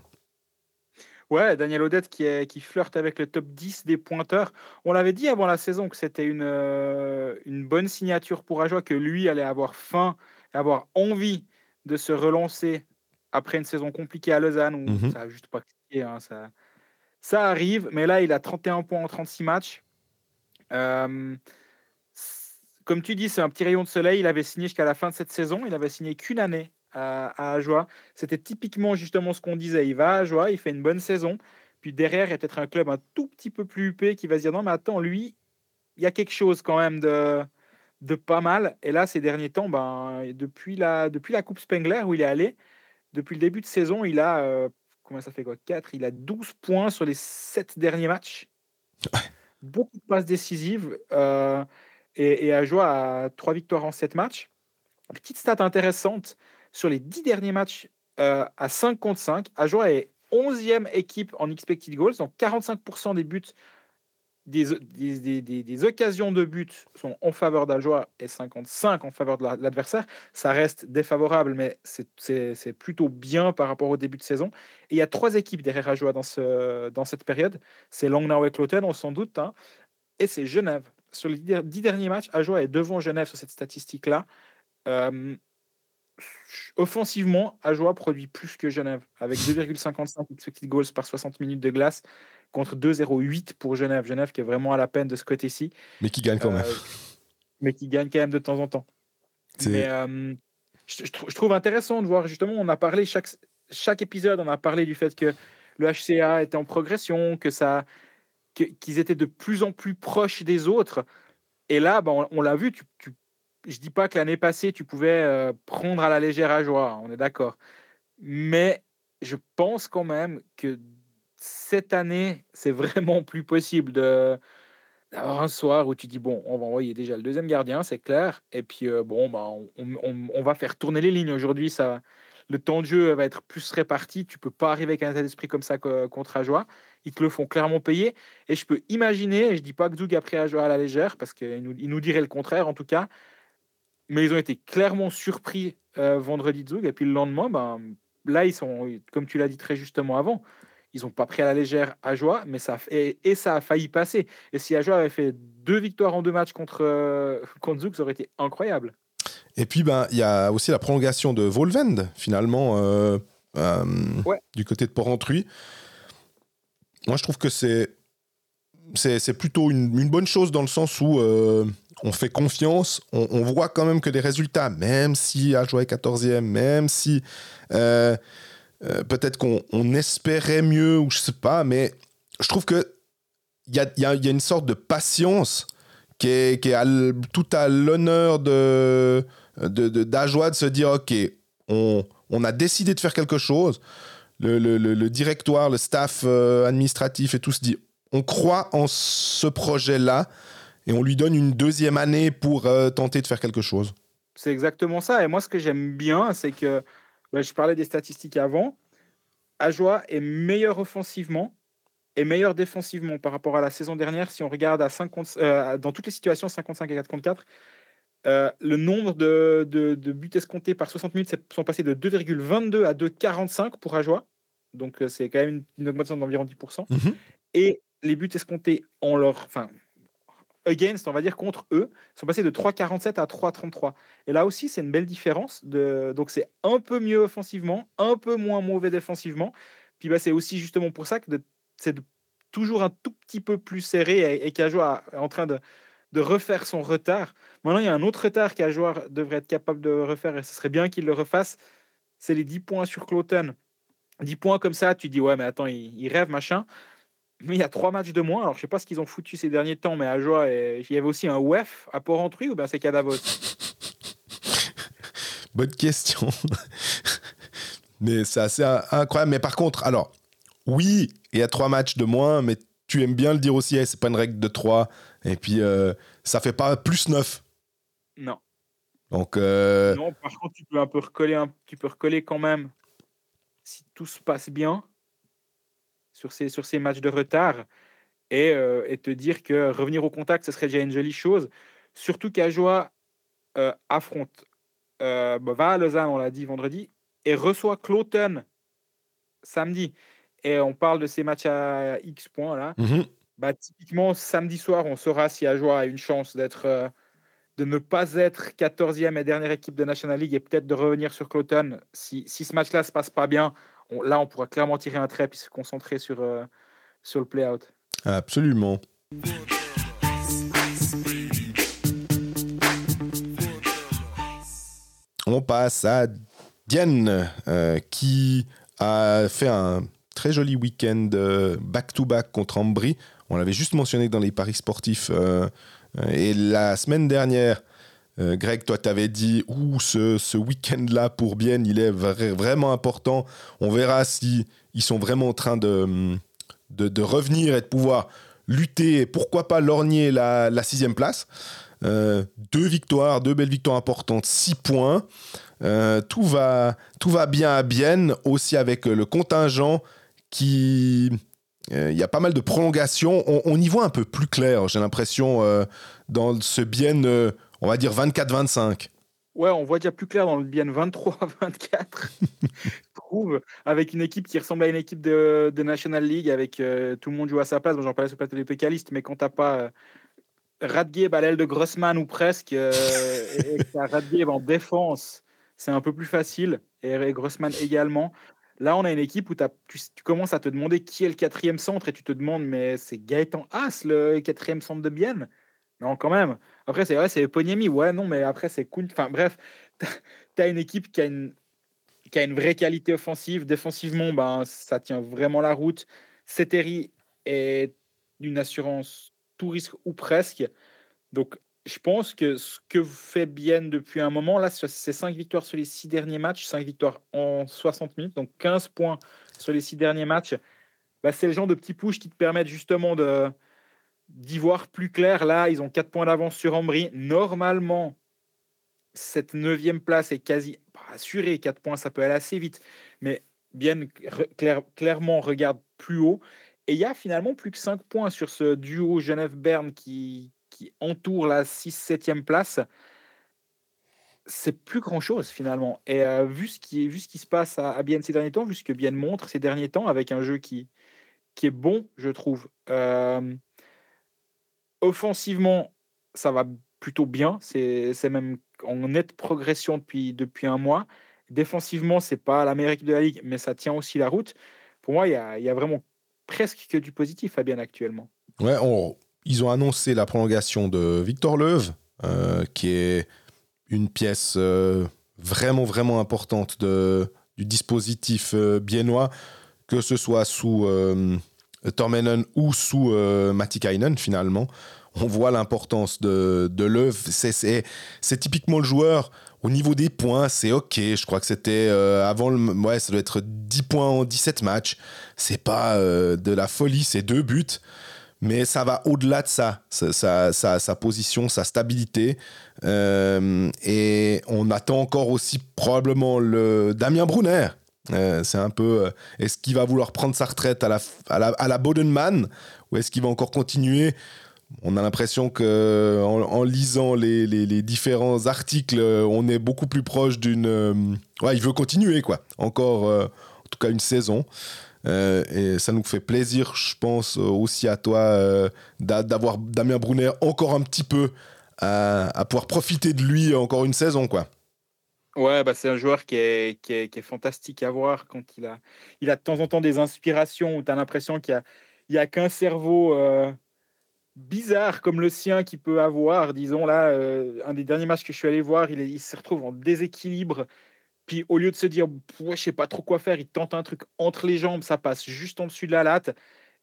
Ouais, Daniel Odette qui, est, qui flirte avec le top 10 des pointeurs. On l'avait dit avant la saison que c'était une, une bonne signature pour Ajoie, que lui allait avoir faim avoir envie de se relancer après une saison compliquée à Lausanne où mhm. ça a juste pas cliqué. Hein, ça, ça arrive, mais là, il a 31 points en 36 matchs. Comme tu dis, c'est un petit rayon de soleil. Il avait signé jusqu'à la fin de cette saison. Il avait signé qu'une année à, à Ajoie. C'était typiquement justement ce qu'on disait. Il va à Ajoie, il fait une bonne saison. Puis derrière, il y a peut-être un club un tout petit peu plus huppé qui va se dire non, mais attends, lui, il y a quelque chose quand même de, de pas mal. Et là, ces derniers temps, ben, depuis, la, depuis la Coupe Spengler où il est allé, depuis le début de saison, il a, euh, ça fait quoi? 4 Il a 12 points sur les 7 derniers matchs. Beaucoup de passes décisives. Euh, et, et a 3 victoires en 7 matchs. Petite stat intéressante, sur les 10 derniers matchs euh, à 5 contre 5, Ajoie est 11e équipe en expected goals, donc 45% des buts des, occasions de but sont en faveur d'Ajoie et 55 en faveur de l'adversaire. Ça reste défavorable, mais c'est plutôt bien par rapport au début de saison. Et il y a trois équipes derrière Ajoie dans, ce, dans cette période. C'est Langnau et Cloten, on s'en doute, hein, et c'est Genève. Sur les dix derniers matchs, Ajoie est devant Genève sur cette statistique-là. Euh, offensivement, Ajoie produit plus que Genève, avec 2,55 expected goals par 60 minutes de glace contre 2,08 pour Genève. Genève qui est vraiment à la peine de ce côté-ci. Mais qui gagne quand même. Euh, mais qui gagne quand même de temps en temps. Mais euh, je, je, trouve intéressant de voir, justement, on a parlé, chaque, chaque épisode, on a parlé du fait que le HCA était en progression, que ça qu'ils étaient de plus en plus proches des autres. Et là, ben, on, on l'a vu, tu, tu, je dis pas que l'année passée, tu pouvais euh, prendre à la légère à joie, on est d'accord. Mais je pense quand même que cette année, c'est vraiment plus possible de d'avoir un soir où tu dis bon, on va envoyer déjà le deuxième gardien, c'est clair, et puis euh, bon, bah, on, va faire tourner les lignes aujourd'hui. Ça, le temps de jeu va être plus réparti. Tu peux pas arriver avec un état d'esprit comme ça contre Ajoie. Ils te le font clairement payer. Et je peux imaginer, et je dis pas que Zoug a pris Ajoie à la légère, parce qu'il nous, il nous le contraire en tout cas, mais ils ont été clairement surpris euh, vendredi Zoug, et puis le lendemain, ben, là, ils sont, comme tu l'as dit très justement avant, ils n'ont pas pris à la légère Ajoie, mais ça et, et, ça a failli passer. Et si Ajoie avait fait deux victoires en deux matchs contre, euh, contre Zouk, ça aurait été incroyable. Et puis, ben, il y a aussi la prolongation de Volvend, finalement, euh, euh, ouais. du côté de Porrentruy. Moi, je trouve que c'est c'est plutôt une, une, bonne chose dans le sens où euh, on fait confiance, on, on, voit quand même que des résultats, même si Ajoie est 14e, même si euh, euh, peut-être qu'on on espérait mieux, ou je sais pas, mais je trouve que il y a, une sorte de patience qui est, tout à l'honneur de, de, de, se dire ok, on, a décidé de faire quelque chose. Le directoire, le staff euh, administratif et tout se dit on croit en ce projet-là et on lui donne une deuxième année pour euh, tenter de faire quelque chose. C'est exactement ça. Et moi, ce que j'aime bien, c'est que je parlais des statistiques avant. Ajoie est meilleur offensivement et meilleur défensivement par rapport à la saison dernière. Si on regarde à 50, euh, dans toutes les situations 55 et 4 contre 4, euh, le nombre de, de, de, buts escomptés par 60 minutes sont passés de 2,22 à 2,45 pour Ajoie. Donc euh, c'est quand même une, une augmentation d'environ 10%. Mm -hmm. Et les buts escomptés en leur, enfin, against, on va dire contre eux, sont passés de 3,47 à 3,33. Et là aussi, c'est une belle différence. Donc, c'est un peu mieux offensivement, un peu moins mauvais défensivement. Puis, bah, c'est aussi justement pour ça que c'est toujours un tout petit peu plus serré et, et qu'Ajoa est en train de, refaire son retard. Maintenant, il y a un autre retard qu'Ajoa devrait être capable de refaire et ce serait bien qu'il le refasse. C'est les 10 points sur Cloten. 10 points comme ça, tu dis, ouais, mais attends, il, il rêve, machin. Mais il y a trois matchs de moins. Alors, je sais pas ce qu'ils ont foutu ces derniers temps, mais à Joie, il y avait aussi un WEF à Port-Entruy ou bien c'est Cadavos Bonne question. mais c'est assez incroyable. Mais par contre, alors, oui, il y a trois matchs de moins, mais tu aimes bien le dire aussi, hey, c'est pas une règle de 3. Et puis, euh, ça fait pas plus 9. Non. Donc, euh... Non, par contre, tu peux un peu recoller, un, tu peux recoller quand même si tout se passe bien sur ces, sur ces matchs de retard et, euh, et, te dire que revenir au contact, ce serait déjà une jolie chose. Surtout qu'Ajoie euh, affronte, euh, bah, va à Lausanne, on l'a dit vendredi, et reçoit Cloten samedi. Et on parle de ces matchs à X points là. Mm -hmm. bah, typiquement, samedi soir, on saura si Ajoie a une chance d'être. Euh, de ne pas être 14e et dernière équipe de National League et peut-être de revenir sur Cloten. Si, si ce match-là se passe pas bien, on, là, on pourra clairement tirer un trait et se concentrer sur, euh, sur le play-out. Absolument. On passe à Diane, euh, qui a fait un très joli week-end euh, back-to-back contre Ambry. On l'avait juste mentionné dans les paris sportifs. Et la semaine dernière, Greg, toi, tu avais dit, ouh, ce, ce week-end-là pour Bienne, il est vraiment important. On verra si ils sont vraiment en train de, de, revenir et de pouvoir lutter, pourquoi pas lorgner la, la sixième place. Euh, deux victoires, deux belles victoires importantes, six points. Euh, tout, va, tout va bien à Bienne, aussi avec le contingent qui... Euh, il y a pas mal de prolongations. On, y voit un peu plus clair, j'ai l'impression, dans ce Bienne, on va dire 24-25. Ouais, on voit déjà plus clair dans le bien 23-24, trouve, avec une équipe qui ressemble à une équipe de, National League, avec euh, tout le monde joue à sa place. Bon, J'en parlais sur le plateau des pécalistes, mais quand t'as pas euh, Radgeb à l'aile de Grossman ou presque, euh, et que Radgeb en défense, c'est un peu plus facile, et, Grossman également. Là, on a une équipe où tu, tu, commences à te demander qui est le quatrième centre, et tu te demandes, mais c'est Gaëtan As, le quatrième centre de Bienne? Non, quand même. Après, c'est vrai, c'est Ponyemi. Ouais, non, mais après, c'est cool. Enfin, bref, tu as une équipe qui a une, qui a une vraie qualité offensive. Défensivement, ben, ça tient vraiment la route. Ceteri est d'une assurance tout risque ou presque. Donc, je pense que ce que fait bien depuis un moment, là, c'est 5 victoires sur les 6 derniers matchs, 5 victoires en 60 minutes, donc 15 points sur les 6 derniers matchs. Bah, c'est le genre de petits push qui te permettent justement de, d'y voir plus clair. Là, ils ont 4 points d'avance sur Ambry. Normalement, cette neuvième place est quasi assurée. 4 points, ça peut aller assez vite. Mais bien clairement, regarde plus haut. Et il y a finalement plus que 5 points sur ce duo Genève-Berne qui, entoure la 6-7e place. C'est plus grand chose finalement. Et euh, vu, ce qui, vu ce qui se passe à, à ces derniers temps, vu ce que Bienne montre ces derniers temps, avec un jeu qui, qui est bon, je trouve. Euh, Offensivement, ça va plutôt bien. C'est même en nette progression depuis, depuis un mois. Défensivement, c'est pas l'Amérique de la Ligue, mais ça tient aussi la route. Pour moi, il y a, y a, vraiment presque que du positif à bien actuellement. Ouais, ils ont annoncé la prolongation de Victor Leuve, euh, qui est une pièce euh, vraiment, vraiment importante de, du dispositif euh, biennois, que ce soit sous Tormenen ou sous euh, Matikainen finalement. On voit l'importance de, de l'œuvre. C'est typiquement le joueur au niveau des points, c'est ok. Je crois que c'était euh, avant le. Ouais, ça doit être 10 points en 17 matchs. C'est pas euh, de la folie, c'est deux buts. Mais ça va au-delà de ça, sa, sa, sa, position, sa stabilité. et on attend encore aussi probablement le Damien Brunner, euh, c'est un peu. Euh, est-ce qu'il va vouloir prendre sa retraite à la, à la, à la Bodenman ou est-ce qu'il va encore continuer? On a l'impression que en, lisant les, les, différents articles, euh, on est beaucoup plus proche d'une. ouais, il veut continuer, quoi. Encore, en tout cas, une saison. et ça nous fait plaisir, je pense, aussi à toi d'avoir Damien Brunner encore un petit peu à pouvoir profiter de lui encore une saison, quoi. Ouais, bah c'est un joueur qui est, qui, est, qui est, fantastique à voir quand il a, il a de temps en temps des inspirations où tu as l'impression qu'il n'y a, a qu'un cerveau euh, bizarre comme le sien qui peut avoir. Disons là, euh, un des derniers matchs que je suis allé voir, il, il, se retrouve en déséquilibre. Puis au lieu de se dire, je sais pas trop quoi faire, il tente un truc entre les jambes, ça passe juste en dessus de la latte.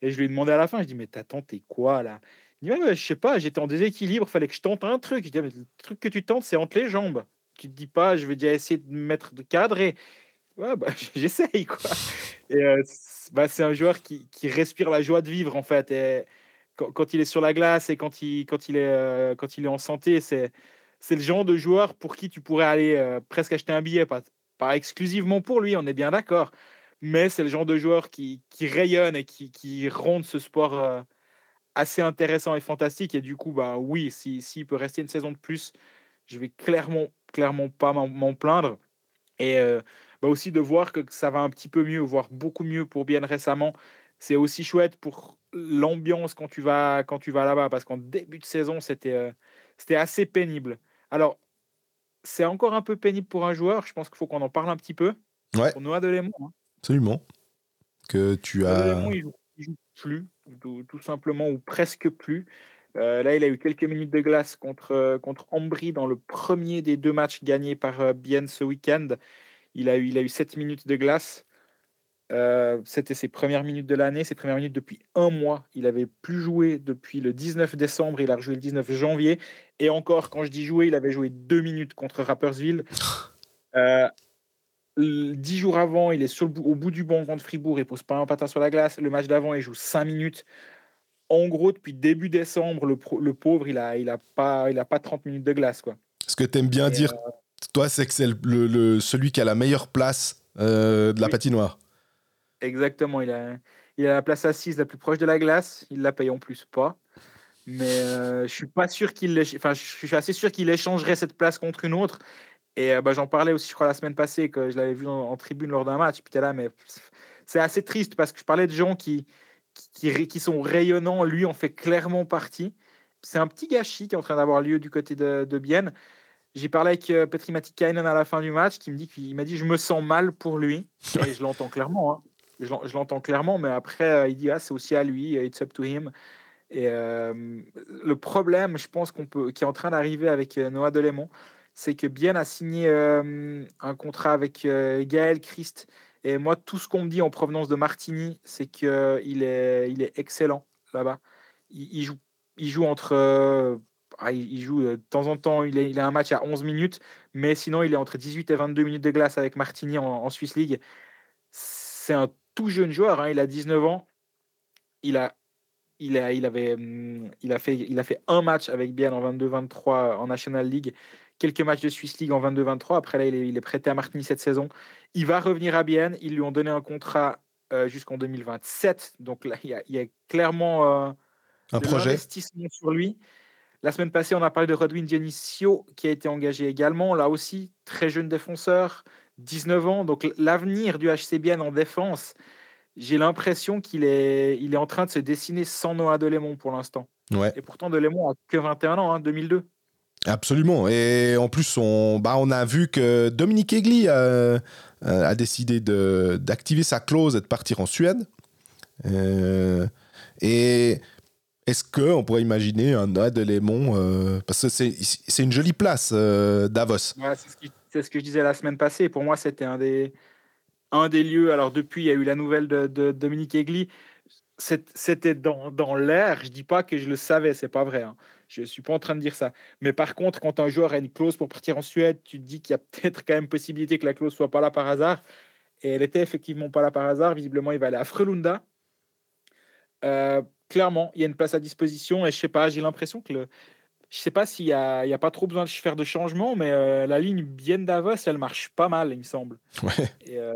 Et je lui ai demandé à la fin, je dis, mais t'as tenté quoi là? Il dit, ouais, je sais pas, j'étais en déséquilibre, fallait que je tente un truc. Je dis, mais le truc que tu tentes, c'est entre les jambes tu te dis pas, je vais déjà essayer de mettre de cadre et ouais, bah, j'essaye quoi. Et euh, bah, c'est un joueur qui, qui, respire la joie de vivre en fait. Et quand, quand, il est sur la glace et quand il, quand il, est, euh, quand il est en santé, c'est, c'est le genre de joueur pour qui tu pourrais aller euh, presque acheter un billet, pas, exclusivement pour lui, on est bien d'accord. Mais c'est le genre de joueur qui, qui rayonne et qui, qui ronde ce sport assez intéressant et fantastique. Et du coup, bah oui, s'il si, peut rester une saison de plus, je vais clairement clairement pas m'en plaindre. Et euh, bah aussi de voir que ça va un petit peu mieux, voire beaucoup mieux pour bien récemment. C'est aussi chouette pour l'ambiance quand tu vas, quand tu vas là-bas, parce qu'en début de saison, c'était euh, c'était assez pénible. Alors, c'est encore un peu pénible pour un joueur. Je pense qu'il faut qu'on en parle un petit peu. Ouais. Pour Noah Delémont. Hein. Absolument. Que tu as. il joue, joue plus, tout, tout, simplement, ou presque plus. Euh, là, il a eu quelques minutes de glace contre, contre Ambry dans le premier des deux matchs gagnés par Bien ce week-end. Il a eu, il a eu 7 minutes de glace. C'était ses premières minutes de l'année, ses premières minutes depuis un mois. Il avait plus joué depuis le 19 décembre, il a rejoué le 19 janvier. Et encore, quand je dis jouer, il avait joué deux minutes contre Rappersville. dix jours avant, il est sur le, au bout du banc contre Fribourg, il pose pas un patin sur la glace. Le match d'avant, il joue cinq minutes. En gros, depuis début décembre, le, le pauvre, il a, il a pas, il a pas 30 minutes de glace, quoi. Ce que tu aimes bien dire, euh, toi, c'est que c'est le, celui qui a la meilleure place euh, de la patinoire. Exactement, il a, il a la place assise la plus proche de la glace, il la paye en plus pas. Mais euh, je suis pas sûr qu'il enfin, je suis assez sûr qu'il échangerait cette place contre une autre. Et bah, j'en parlais aussi, je crois, la semaine passée, que je l'avais vu en, tribune lors d'un match. Puis là, mais c'est assez triste parce que je parlais de gens qui, qui, qui, sont rayonnants. Lui en fait clairement partie. C'est un petit gâchis qui est en train d'avoir lieu du côté de, de Bienne. J'ai parlé avec euh, Petri Matikainen à la fin du match, qui me dit qu'il m'a dit je me sens mal pour lui. Et je l'entends clairement. Hein. Je l'entends clairement, mais après euh, il dit ah, c'est aussi à lui, it's up to him. Et euh, le problème, je pense qu'on peut, qui est en train d'arriver avec Noah Delémont, c'est que Bien a signé un contrat avec Gaël Christ et moi, tout ce qu'on me dit en provenance de Martini, c'est qu'il est, il excellent là-bas. Il, joue, il joue entre. Euh, ah, euh, de temps en temps, il, a un match à 11 minutes, mais sinon, il est entre 18 et 22 minutes de glace avec Martini en, Swiss League. C'est un tout jeune joueur, hein, il a 19 ans. Il a, il a, hum, a, fait, il a fait un match avec Bien en 22-23 en National League quelques matchs de Swiss League en 22-23. Après, là, il est, prêté à Martigny cette saison. Il va revenir à Bienne. Ils lui ont donné un contrat euh, jusqu'en 2027. Donc là, il y a, clairement euh, un projet investissement sur lui. La semaine passée, on a parlé de Rodwin Dionisio, qui a été engagé également. Là aussi, très jeune défenseur, 19 ans. Donc l'avenir du HC Bienne en défense, j'ai l'impression qu'il est, il est en train de se dessiner sans Noah Delémont pour l'instant. Ouais. Et pourtant, Delémont a que 21 ans, 2002. Absolument. Et en plus, on, bah, on a vu que Dominique Egli a, a décidé d'activer sa clause et de partir en Suède. Euh, et est-ce qu'on pourrait imaginer un de Lémon euh, Parce que c'est une jolie place, euh, Davos. c'est ce, que je disais la semaine passée. Pour moi, c'était un des, lieux. Alors, depuis, il y a eu la nouvelle de, de Dominique Egli. C'était dans, l'air. Je dis pas que je le savais, c'est pas vrai. Hein. Je ne suis pas en train de dire ça. Mais par contre, quand un joueur a une clause pour partir en Suède, tu te dis qu'il y a peut-être quand même possibilité que la clause soit pas là par hasard. Et elle était effectivement pas là par hasard. Visiblement, il va aller à Frelunda. Euh, clairement, il y a une place à disposition. Et je sais pas, j'ai l'impression que le. Je sais pas s'il n'y a, a, pas trop besoin de faire de changements, mais euh, la ligne bien Davos, elle marche pas mal, il me semble. Et, euh,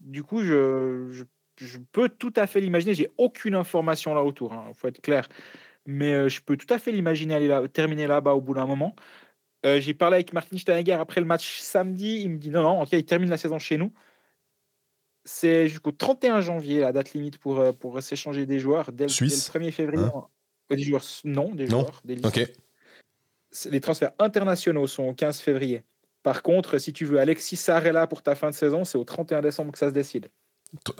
du coup, je, je, peux tout à fait l'imaginer. J'ai aucune information là autour, il hein, faut être clair mais euh, je peux tout à fait l'imaginer aller là, terminer là-bas au bout d'un moment. Euh, j'ai parlé avec Martin Steinegger après le match samedi. Il me dit non, non, en il termine la saison chez nous. C'est jusqu'au 31 janvier la date limite pour, euh, pour s'échanger des joueurs. Dès, le 1er février. Hein des joueurs, non, des joueurs. Des Les transferts internationaux sont au 15 février. Par contre, si tu veux Alexis Sarella pour ta fin de saison, c'est au 31 décembre que ça se décide.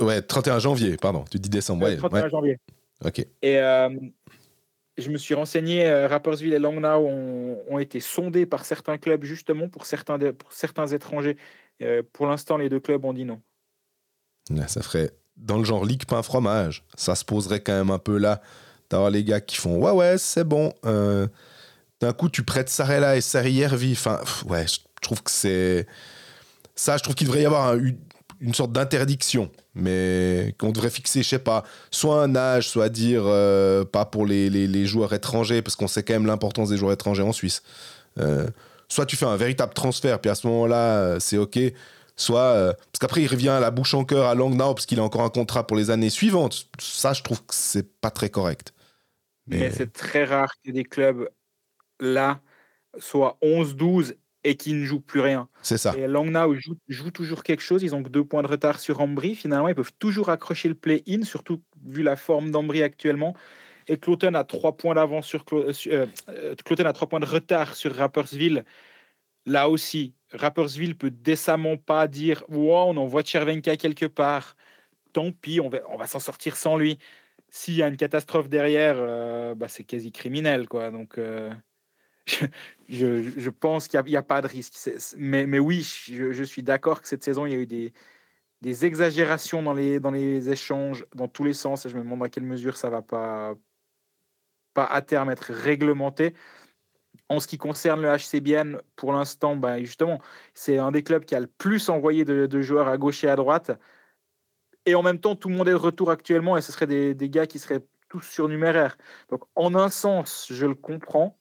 Ouais, 31 janvier, pardon. Tu dis décembre. Ouais, 31 janvier. Ok. Et je me suis renseigné, euh, Rappersville et Langnau ont, été sondés par certains clubs justement pour certains, pour certains étrangers. Euh, pour l'instant, les deux clubs ont dit non. Ça ferait dans le genre Ligue pain fromage. Ça se poserait quand même un peu là d'avoir les gars qui font ouais ouais c'est bon. Euh, d'un coup tu prêtes Sarella et Sarrière-Vie. Enfin ouais, je trouve que c'est ça. Je trouve qu'il devrait y avoir un, une sorte d'interdiction, mais qu'on devrait fixer, je sais pas, soit un âge, soit dire euh, pas pour les, les, joueurs étrangers, parce qu'on sait quand même l'importance des joueurs étrangers en Suisse. Euh, soit tu fais un véritable transfert, puis à ce moment-là, euh, c'est OK. Soit, parce qu'après, il revient à la bouche en cœur à Langnau, parce qu'il a encore un contrat pour les années suivantes. Ça, je trouve que c'est pas très correct. Mais, mais c'est très rare que des clubs là soient 11-12 et qui ne jouent plus rien. C'est ça. Et Langnau joue, toujours quelque chose. Ils ont que deux points de retard sur Ambry. Finalement, ils peuvent toujours accrocher le play-in, surtout vu la forme d'Ambry actuellement. Et Cloton a trois points d'avance sur euh, euh, a trois points de retard sur Rappersville. Là aussi, Rappersville peut décemment pas dire wow, on envoie Chervenka quelque part. Tant pis, on va, on va s'en sortir sans lui. s'il y a une catastrophe derrière, euh, bah, c'est quasi criminel. Quoi. Donc, euh, je, pense qu'il n'y a, pas de risque. Mais, oui, je, suis d'accord que cette saison, il y a eu des, exagérations dans les, échanges, dans tous les sens. Et je me demande à quelle mesure ça va pas, à terme être réglementé. En ce qui concerne le HCBN, pour l'instant, bah, justement, c'est un des clubs qui a le plus envoyé de, de, joueurs à gauche et à droite. Et en même temps, tout le monde est de retour actuellement et ce seraient des, des gars qui seraient tous surnuméraires. Donc, en un sens, je le comprends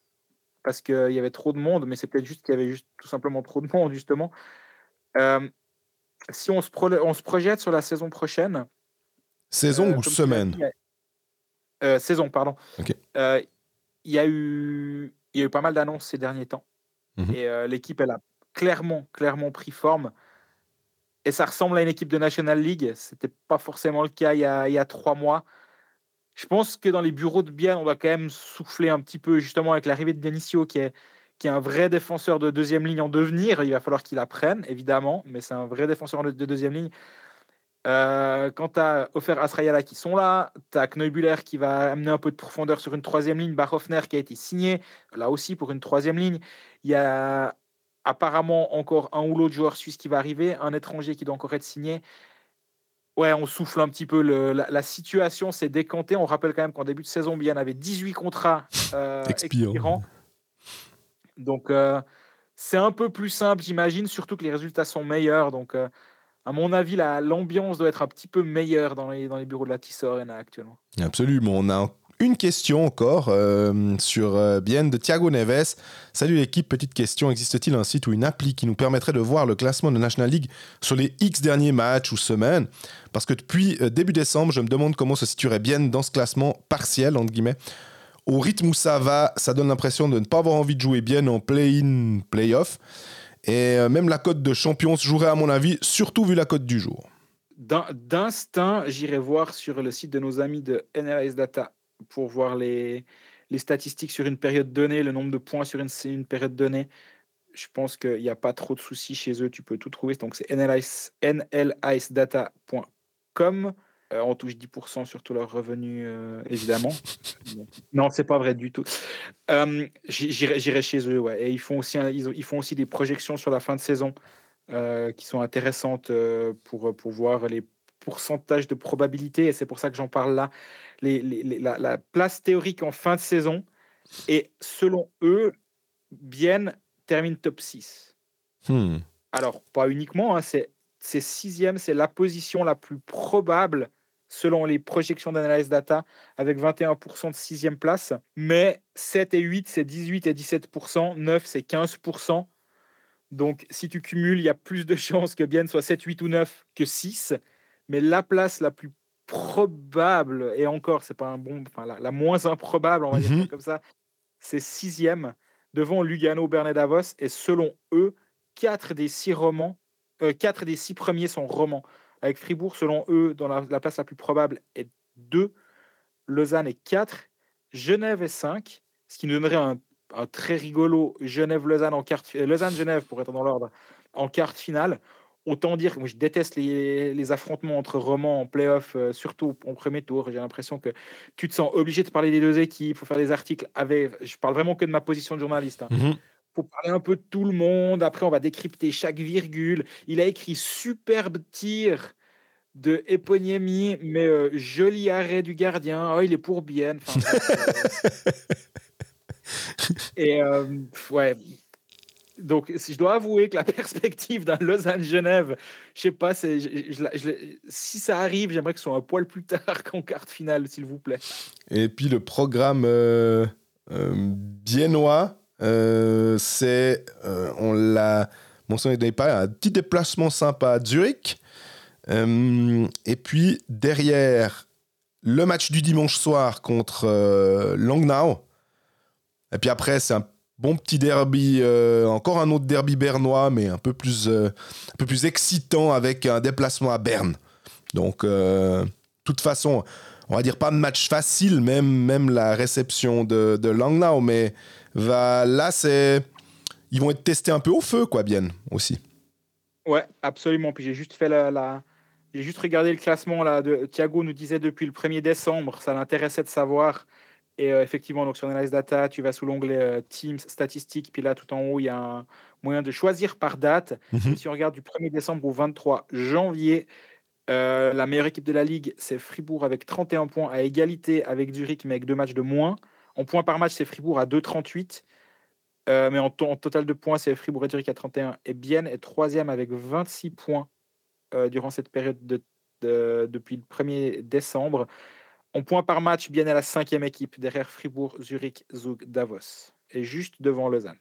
parce qu'il y avait trop de monde, mais c'est peut-être juste qu'il y avait juste tout simplement trop de monde, justement. Euh, si on se, on se, projette sur la saison prochaine. Saison euh, ou semaine? euh, Saison, pardon. Okay. Il, y a eu, il y a eu pas mal d'annonces ces derniers temps. -hmm. Et l'équipe, elle a clairement, clairement pris forme. Et ça ressemble à une équipe de National League. Ce n'était pas forcément le cas il y, a, il y a trois mois. Je pense que dans les bureaux de Bienne, on va quand même souffler un petit peu, justement, avec l'arrivée de Benicio, qui est, qui est un vrai défenseur de deuxième ligne en devenir. Il va falloir qu'il apprenne, évidemment, mais c'est un vrai défenseur de deuxième ligne. Euh, quand tu as offert Asrayala qui sont là, tu as Kneubuller qui va amener un peu de profondeur sur une troisième ligne, Bachhoffner qui a été signé, là aussi pour une troisième ligne. Il y a apparemment encore un ou l'autre joueur suisse qui va arriver, un étranger qui doit encore être signé. Ouais, on souffle un petit peu. Le, la, la, situation s'est décantée. On rappelle quand même qu'en début de saison, Bian avait 18 contrats euh, expirants. Donc, euh, c'est un peu plus simple, j'imagine, surtout que les résultats sont meilleurs. Donc, euh, à mon avis, l'ambiance doit être un petit peu meilleure dans les, dans les bureaux de la Tissot Arena actuellement. Absolument. On a une question encore euh, sur euh, Bien de Thiago Neves. Salut l'équipe, petite question. Existe-t-il un site ou une appli qui nous permettrait de voir le classement de National League sur les X derniers matchs ou semaines? Parce que depuis euh, début décembre, je me demande comment se situerait Bien dans ce classement partiel, entre guillemets. Au rythme où ça va, ça donne l'impression de ne pas avoir envie de jouer bien en play-in, play-off. Et euh, même la cote de champion se jouerait, à mon avis, surtout vu la cote du jour. D'instinct, j'irai voir sur le site de nos amis de NRS Data pour voir les, les statistiques sur une période donnée, le nombre de points sur une, une période donnée. Je pense qu'il n'y a pas trop de soucis chez eux, tu peux tout trouver. Donc c'est nlisdata.com. Euh, on touche 10% sur tous leurs revenus, euh, évidemment. non, c'est pas vrai du tout. Euh, J'irai chez eux. Et ils font, aussi ils, font aussi des projections sur la fin de saison qui sont intéressantes pour, pour voir les pourcentages de probabilité. Et c'est pour ça que j'en parle là. Les, les, les, la, la, place théorique en fin de saison. Et selon eux, Bienne termine top 6. Hmm. Alors, pas uniquement, hein, c'est sixième, c'est la position la plus probable selon les projections d'analyse data, avec 21% de sixième place. Mais 7 et 8, c'est 18 et 17%. 9, c'est 15%. Donc, si tu cumules, il y a plus de chances que Bien soit 7, 8 ou 9 que 6. Mais la place la plus probable, et encore, c'est pas un bon, enfin, la, la, moins improbable, on va dire -hmm. comme ça, c'est sixième devant Lugano, Bernay Davos. Et selon eux, 4 des 6 romans, euh, 4 des 6 premiers sont romans avec Fribourg, selon eux, dans la, la, place la plus probable est 2, Lausanne est 4, Genève est 5, ce qui nous donnerait un, un très rigolo Genève-Lausanne en quart Lausanne-Genève pour être dans l'ordre en quart finale. Autant dire que moi, je déteste les, les, affrontements entre romans en playoff, euh, surtout en premier tour. J'ai l'impression que tu te sens obligé de parler des deux équipes, il faut faire des articles avec. Je parle vraiment que de ma position de journaliste. Hein. Mm -hmm faut parler un peu de tout le monde. Après, on va décrypter chaque virgule. Il a écrit superbe tir de Eponiemi, mais euh, joli arrêt du gardien. Oh, il est pour bien. Enfin, et euh, ouais. Donc, je dois avouer que la perspective d'un Lausanne-Genève, je sais pas, si ça arrive, j'aimerais que ce soit un poil plus tard qu'en quart finale, s'il vous plaît. Et puis le programme euh, biennois euh, c'est, euh, on l'a mentionné pas, un petit déplacement sympa à Zurich. Euh, et puis derrière, le match du dimanche soir contre euh, Langnau. Et puis après, c'est un bon petit derby, euh, encore un autre derby bernois, mais un peu plus, un peu plus excitant avec un déplacement à Berne. Donc, de toute façon, on va dire pas de match facile, même, même la réception de, de Langnau, mais va là c'est ils vont être testés un peu au feu quoi bien aussi. Ouais, absolument. Puis j'ai juste fait la, J'ai juste regardé le classement là. De, Thiago nous disait depuis le 1er décembre, ça l'intéressait de savoir. Et euh, effectivement, donc sur Analyse Data, tu vas sous l'onglet euh, Teams, statistiques, puis là tout en haut, il y a un moyen de choisir par date. Mhm. Si on regarde du 1er décembre au 23 janvier, euh, la meilleure équipe de la ligue, c'est Fribourg avec 31 points à égalité avec Zurich, mais avec deux matchs de moins. En points par match, c'est Fribourg à 2,38. Euh, mais en, to- en total de points, c'est Fribourg et Zurich à 31. Et Bienne est troisième avec 26 points durant cette période de, de- depuis le 1er décembre. En points par match, Bienne est la cinquième équipe derrière Fribourg, Zurich, Zug, Davos. Et juste devant Lausanne.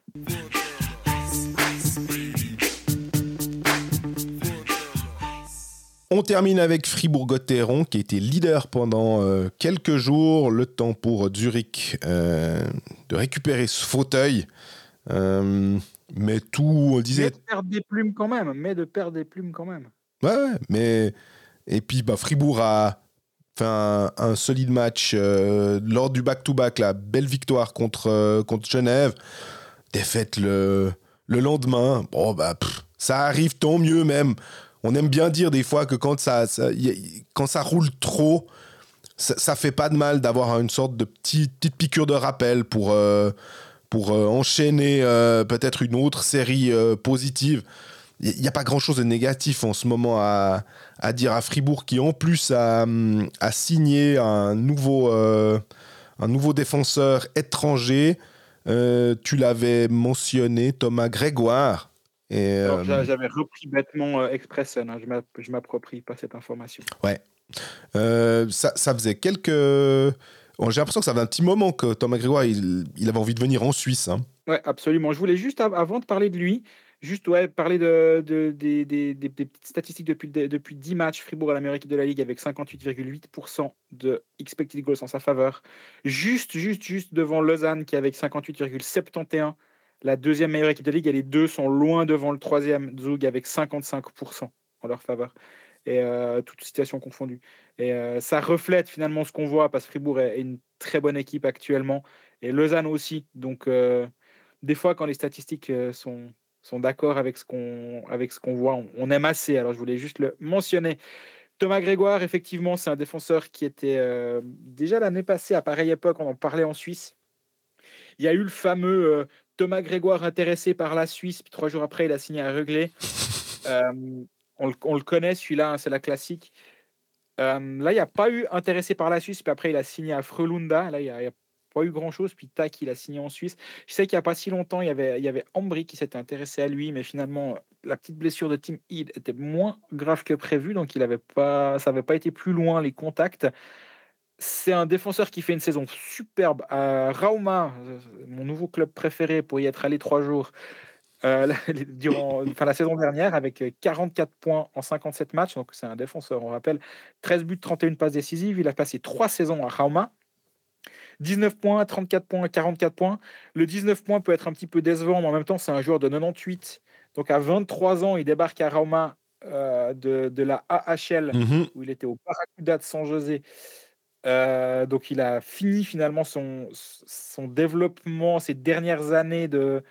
On termine avec Fribourg-Gotteron qui était leader pendant euh, quelques jours. Le temps pour Zurich euh, de récupérer ce fauteuil. Euh, mais tout, on Mais disait. de perdre des plumes quand même. Mais de perdre des plumes quand même. Ouais, ouais, mais. Et puis bah, Fribourg a un, solide match euh, lors du back-to-back. La belle victoire contre, euh, Genève. Défaite le, le lendemain. Bon, bah, ça arrive tant mieux même. On aime bien dire des fois que quand ça, roule trop, ça, fait pas de mal d'avoir une sorte de petit- petite piqûre de rappel pour, euh, enchaîner peut-être une autre série positive. Il n'y a pas grand-chose de négatif en ce moment à, à dire à Fribourg qui en plus a, a signé un nouveau, euh, un nouveau défenseur étranger. Euh, tu l'avais mentionné, Thomas Grégoire. Et, Alors, euh, j'a- J'avais repris bêtement Expressen. hein. Je m'app- Je m'approprie pas cette information. Euh, ça, ça faisait quelques. Bon, J'ai l'impression que ça fait un petit moment que Thomas Grégoire, il, il avait envie de venir en Suisse. hein. Ouais, absolument. Je voulais juste, av- avant de parler de lui, juste ouais, parler de, de- des, petites statistiques depuis, depuis 10 matchs. Fribourg à la meilleure équipe de la Ligue avec 58,8% de expected goals en sa faveur. Juste, juste, juste devant Lausanne qui est avec 58,71%. La deuxième meilleure équipe de la Ligue et les deux sont loin devant le troisième, Zug, avec 55% en leur faveur. Et euh, toute situation confondue. Et euh, ça reflète finalement ce qu'on voit parce que Fribourg est, est une très bonne équipe actuellement. Et Lausanne aussi. Donc, euh, des fois, quand les statistiques euh, sont, sont d'accord avec ce qu'on avec ce qu'on voit, on, on aime assez. Alors, je voulais juste le mentionner. Thomas Grégoire, effectivement, c'est un défenseur qui était euh, déjà l'année passée, à pareille époque, on en parlait en Suisse. Il y a eu le fameux euh, Thomas Grégoire intéressé par la Suisse, puis trois jours après, il a signé à Rugley. Euh, on, le, on le connaît, celui-là, hein, c'est la classique. Là, il n'y a pas eu intéressé par la Suisse, puis après, il a signé à Frelunda. Là, il n'y a, il y a pas eu grand-chose, puis tac, il a signé en Suisse. Je sais qu'il n'y a pas si longtemps, il y avait, il y avait Ambry qui s'était intéressé à lui, mais finalement, la petite blessure de Tim Heed était moins grave que prévu, donc il pas, ça n'avait pas été plus loin les contacts. C'est un défenseur qui fait une saison superbe à Rauma, mon nouveau club préféré pour y être allé trois jours. euh, durant enfin, la saison dernière avec euh, 44 points en 57 matchs. Donc, c'est un défenseur, on rappelle. 13 buts, 31 passes décisives. Il a passé trois saisons à Rauma. 19 points, 34 points, 44 points. Le 19 points peut être un petit peu décevant, mais en même temps, c'est un joueur de 98. Donc, à 23 ans, il débarque à Rauma euh, de, de la AHL, Mhm. où il était au Barracuda de San José. Euh, donc, il a fini finalement son, son développement, ses dernières années de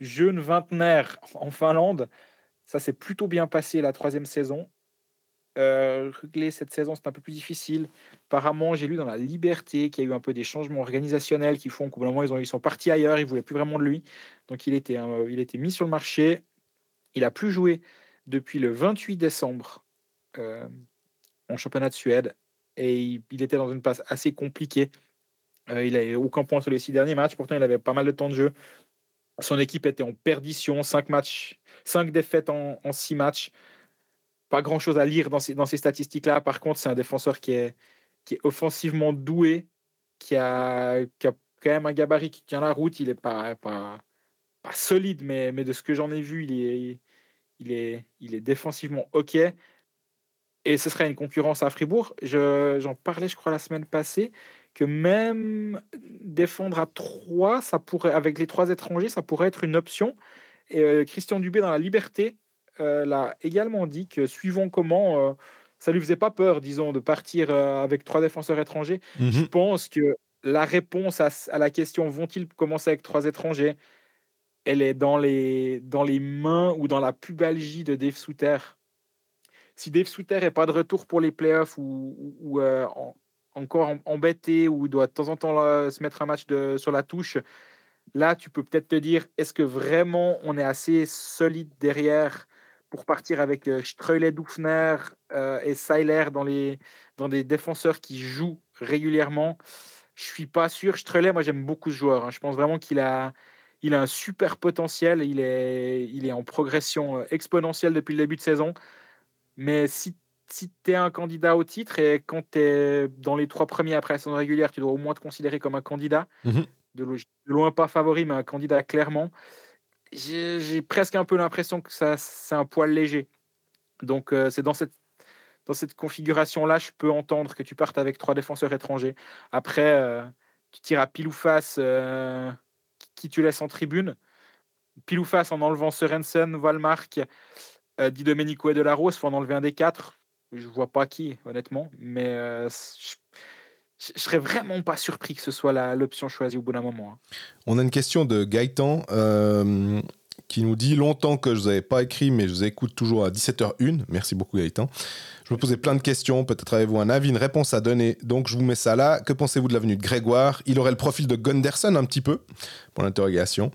jeune vingtenaire en Finlande. Ça s'est plutôt bien passé la troisième saison. Euh, cette saison, c'est un peu plus difficile. Apparemment, j'ai lu dans La Liberté qu'il y a eu un peu des changements organisationnels qui font qu'au moment, ils, ils sont partis ailleurs, ils ne voulaient plus vraiment de lui. Donc, il était, euh, il était mis sur le marché. Il a plus joué depuis le 28 décembre euh, en championnat de Suède. Et il, était dans une passe assez compliquée. Euh, il n'avait aucun point sur les six derniers matchs. Pourtant, il avait pas mal de temps de jeu. Son équipe était en perdition, cinq matchs, cinq défaites en, en six matchs. Pas grand chose à lire dans ces, statistiques-là. Par contre, c'est un défenseur qui est, offensivement doué, qui a, quand même un gabarit qui tient la route. Il n'est pas, solide, mais, mais de ce que j'en ai vu, il est, il, défensivement OK. Et ce serait une concurrence à Fribourg. Je- J'en parlais, je crois, la semaine passée, que même défendre à 3, ça pourrait, avec les trois étrangers, ça pourrait être une option. Et euh, Christian Dubé, dans La Liberté, euh, l'a également dit que suivant comment, euh, ça lui faisait pas peur, disons, de partir euh, avec trois défenseurs étrangers. Je Mhm. pense que la réponse à, à la question vont-ils commencer avec trois étrangers elle est dans les, dans les mains ou dans la pubalgie de Dave Souter. si Dave Souter n'est pas de retour pour les playoffs ou, ou encore embêté ou doit de temps en temps se mettre un match de, sur la touche, là, tu peux peut-être te dire est-ce que vraiment on est assez solide derrière pour partir avec Streule Dufner euh, et Seiler dans, les, dans des défenseurs qui jouent régulièrement Je suis pas sûr. Streule, moi j'aime beaucoup ce joueur. Hein. Je pense vraiment qu'il a, il a un super potentiel. Il est, il est en progression euh, exponentielle depuis le début de saison. Mais si si tu es un candidat au titre et quand tu es dans les trois premiers après la saison régulière, tu dois au moins te considérer comme un candidat. Mmh de, loin pas favori, mais un candidat clairement. J'ai presque un peu l'impression que ça c'est un poil léger. Donc euh, c'est dans cette, dans cette configuration-là, je peux entendre que tu partes avec trois défenseurs étrangers. Après, euh, tu tires à pile ou face euh, qui tu laisses en tribune. Pile ou face en enlevant Sorensen, Valmark, Di Domenico et Delarose, il faut en enlever un des quatre je vois pas qui, honnêtement, mais je, serais vraiment pas surpris que ce soit l'option choisie au bout d'un moment. Hein. On a une question de Gaëtan euh, qui nous dit longtemps que je vous avais pas écrit, mais je vous écoute toujours à 17h01. Merci beaucoup Gaëtan. Je me posais plein de questions, peut-être avez-vous un avis, une réponse à donner. Donc je vous mets ça là. Que pensez-vous de l'avenue de Grégoire? Il aurait le profil de Gunderson un petit peu, pour l'interrogation.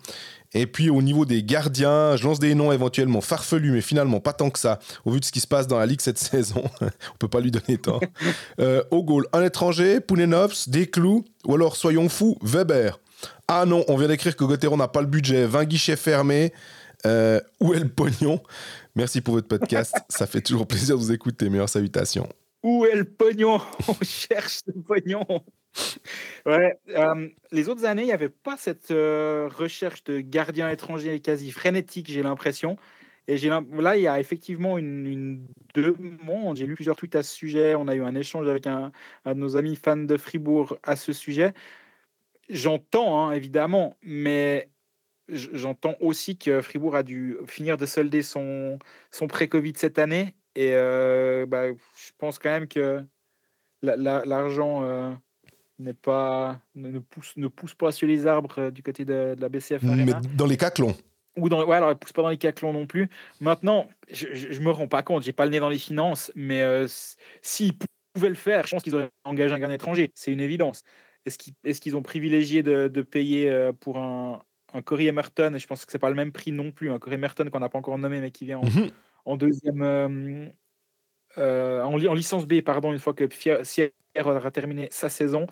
Et puis au niveau des gardiens, je lance des noms éventuellement farfelus, mais finalement pas tant que ça, au vu de ce qui se passe dans la Ligue cette saison. On peut pas lui donner tort. Euh, au goal, un étranger, Pounenovs, Desclous, ou alors soyons fous, Weber. Ah non, on vient d'écrire que Gauthieron n'a pas le budget, 20 guichets fermés. Euh, où est le pognon? Merci pour votre podcast. ça fait toujours plaisir de vous écouter. Meilleures salutations. Où est le pognon? On cherche le pognon. Ouais, euh, les autres années, il n'y avait pas cette euh, recherche de gardiens étrangers quasi frénétique, j'ai l'impression. Et là, il y a effectivement une, demande. J'ai lu plusieurs tweets à ce sujet. On a eu un échange avec un, de nos amis fans de Fribourg à ce sujet. J'entends, hein, évidemment, mais j'entends aussi que Fribourg a dû finir de solder son, son pré-Covid cette année. Et euh, bah, je pense quand même que l'argent n'est pas, ne, pousse, ne pousse pas sur les arbres euh, du côté de, la BCF Mais dans les caclons. Ou dans, ouais, alors elle pousse pas dans les caclons non plus. Maintenant, je, je, me rends pas compte, j'ai pas le nez dans les finances, mais euh, s'ils pouvaient le faire, je pense qu'ils auraient engagé un gardien étranger. C'est une évidence. Est-ce qu'ils est qu'ils ont privilégié de, de payer euh, pour un, un Corey Emerton? Je pense que c'est pas le même prix non plus. Un Corey Emerton qu'on n'a pas encore nommé, mais qui vient en, en deuxième. en, en, licence B, pardon, une fois que Sierra aura terminé sa saison.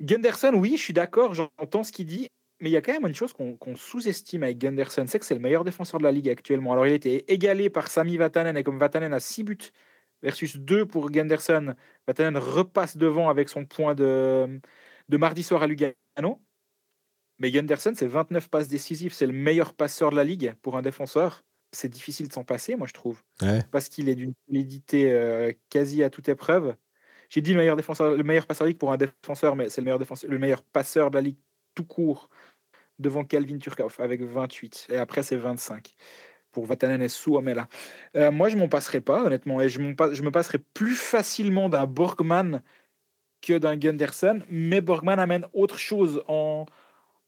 Gunderson, oui, je suis d'accord, j'entends ce qu'il dit, mais il y a quand même une chose qu'on sous-estime avec Gunderson, c'est que c'est le meilleur défenseur de la ligue actuellement. Alors, il était égalé par Sami Vatanen, et comme Vatanen a 6 buts versus 2 pour Gunderson, Vatanen repasse devant avec son point de, de mardi soir à Lugano. Mais Gunderson, c'est 29 passes décisives, c'est le meilleur passeur de la ligue pour un défenseur. C'est difficile de s'en passer, moi, je trouve. Parce qu'il est d'une solidité euh, quasi à toute épreuve. J'ai dit le meilleur passeur de ligue pour un défenseur, mais c'est le meilleur passeur de la ligue tout court devant Calvin Turkov avec 28. Et après, c'est 25 pour Vatanen et Suomela. Euh, moi, je m'en passerai pas, honnêtement. Et je, me passerai plus facilement d'un Borgman que d'un Gunderson. Mais Borgman amène autre chose en,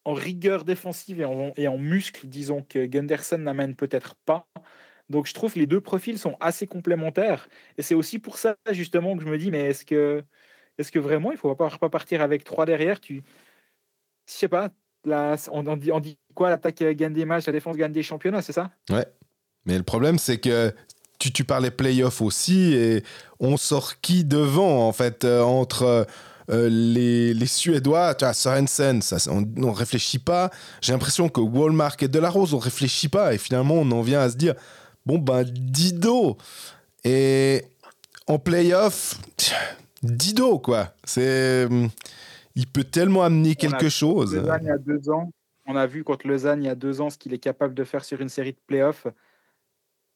en rigueur défensive et en, et en muscle, disons, que Gunderson n'amène peut-être pas. Donc je trouve que les deux profils sont assez complémentaires. Et c'est aussi pour ça justement que je me dis, mais est-ce que, est que vraiment il ne faut pas, partir avec trois derrière? Tu... Je sais pas, on, dit, quoi? L'attaque gagne des matchs, la défense gagne des championnats, c'est ça? Ouais. Mais le problème, c'est que tu, tu parlais playoffs aussi, et on sort qui devant, en fait, euh, entre euh, les, les, Suédois, tu vois, Sorensen, ça, on ne réfléchit pas. J'ai l'impression que Walmart et Delarose, on ne réfléchit pas, et finalement, on en vient à se dire Bon, ben, Dido. Et en playoff, Dido, quoi. C'est. Hum, il peut tellement amener quelque chose. il y a deux ans, on a vu contre Lausanne il y a deux ans ce qu'il est capable de faire sur une série de playoffs.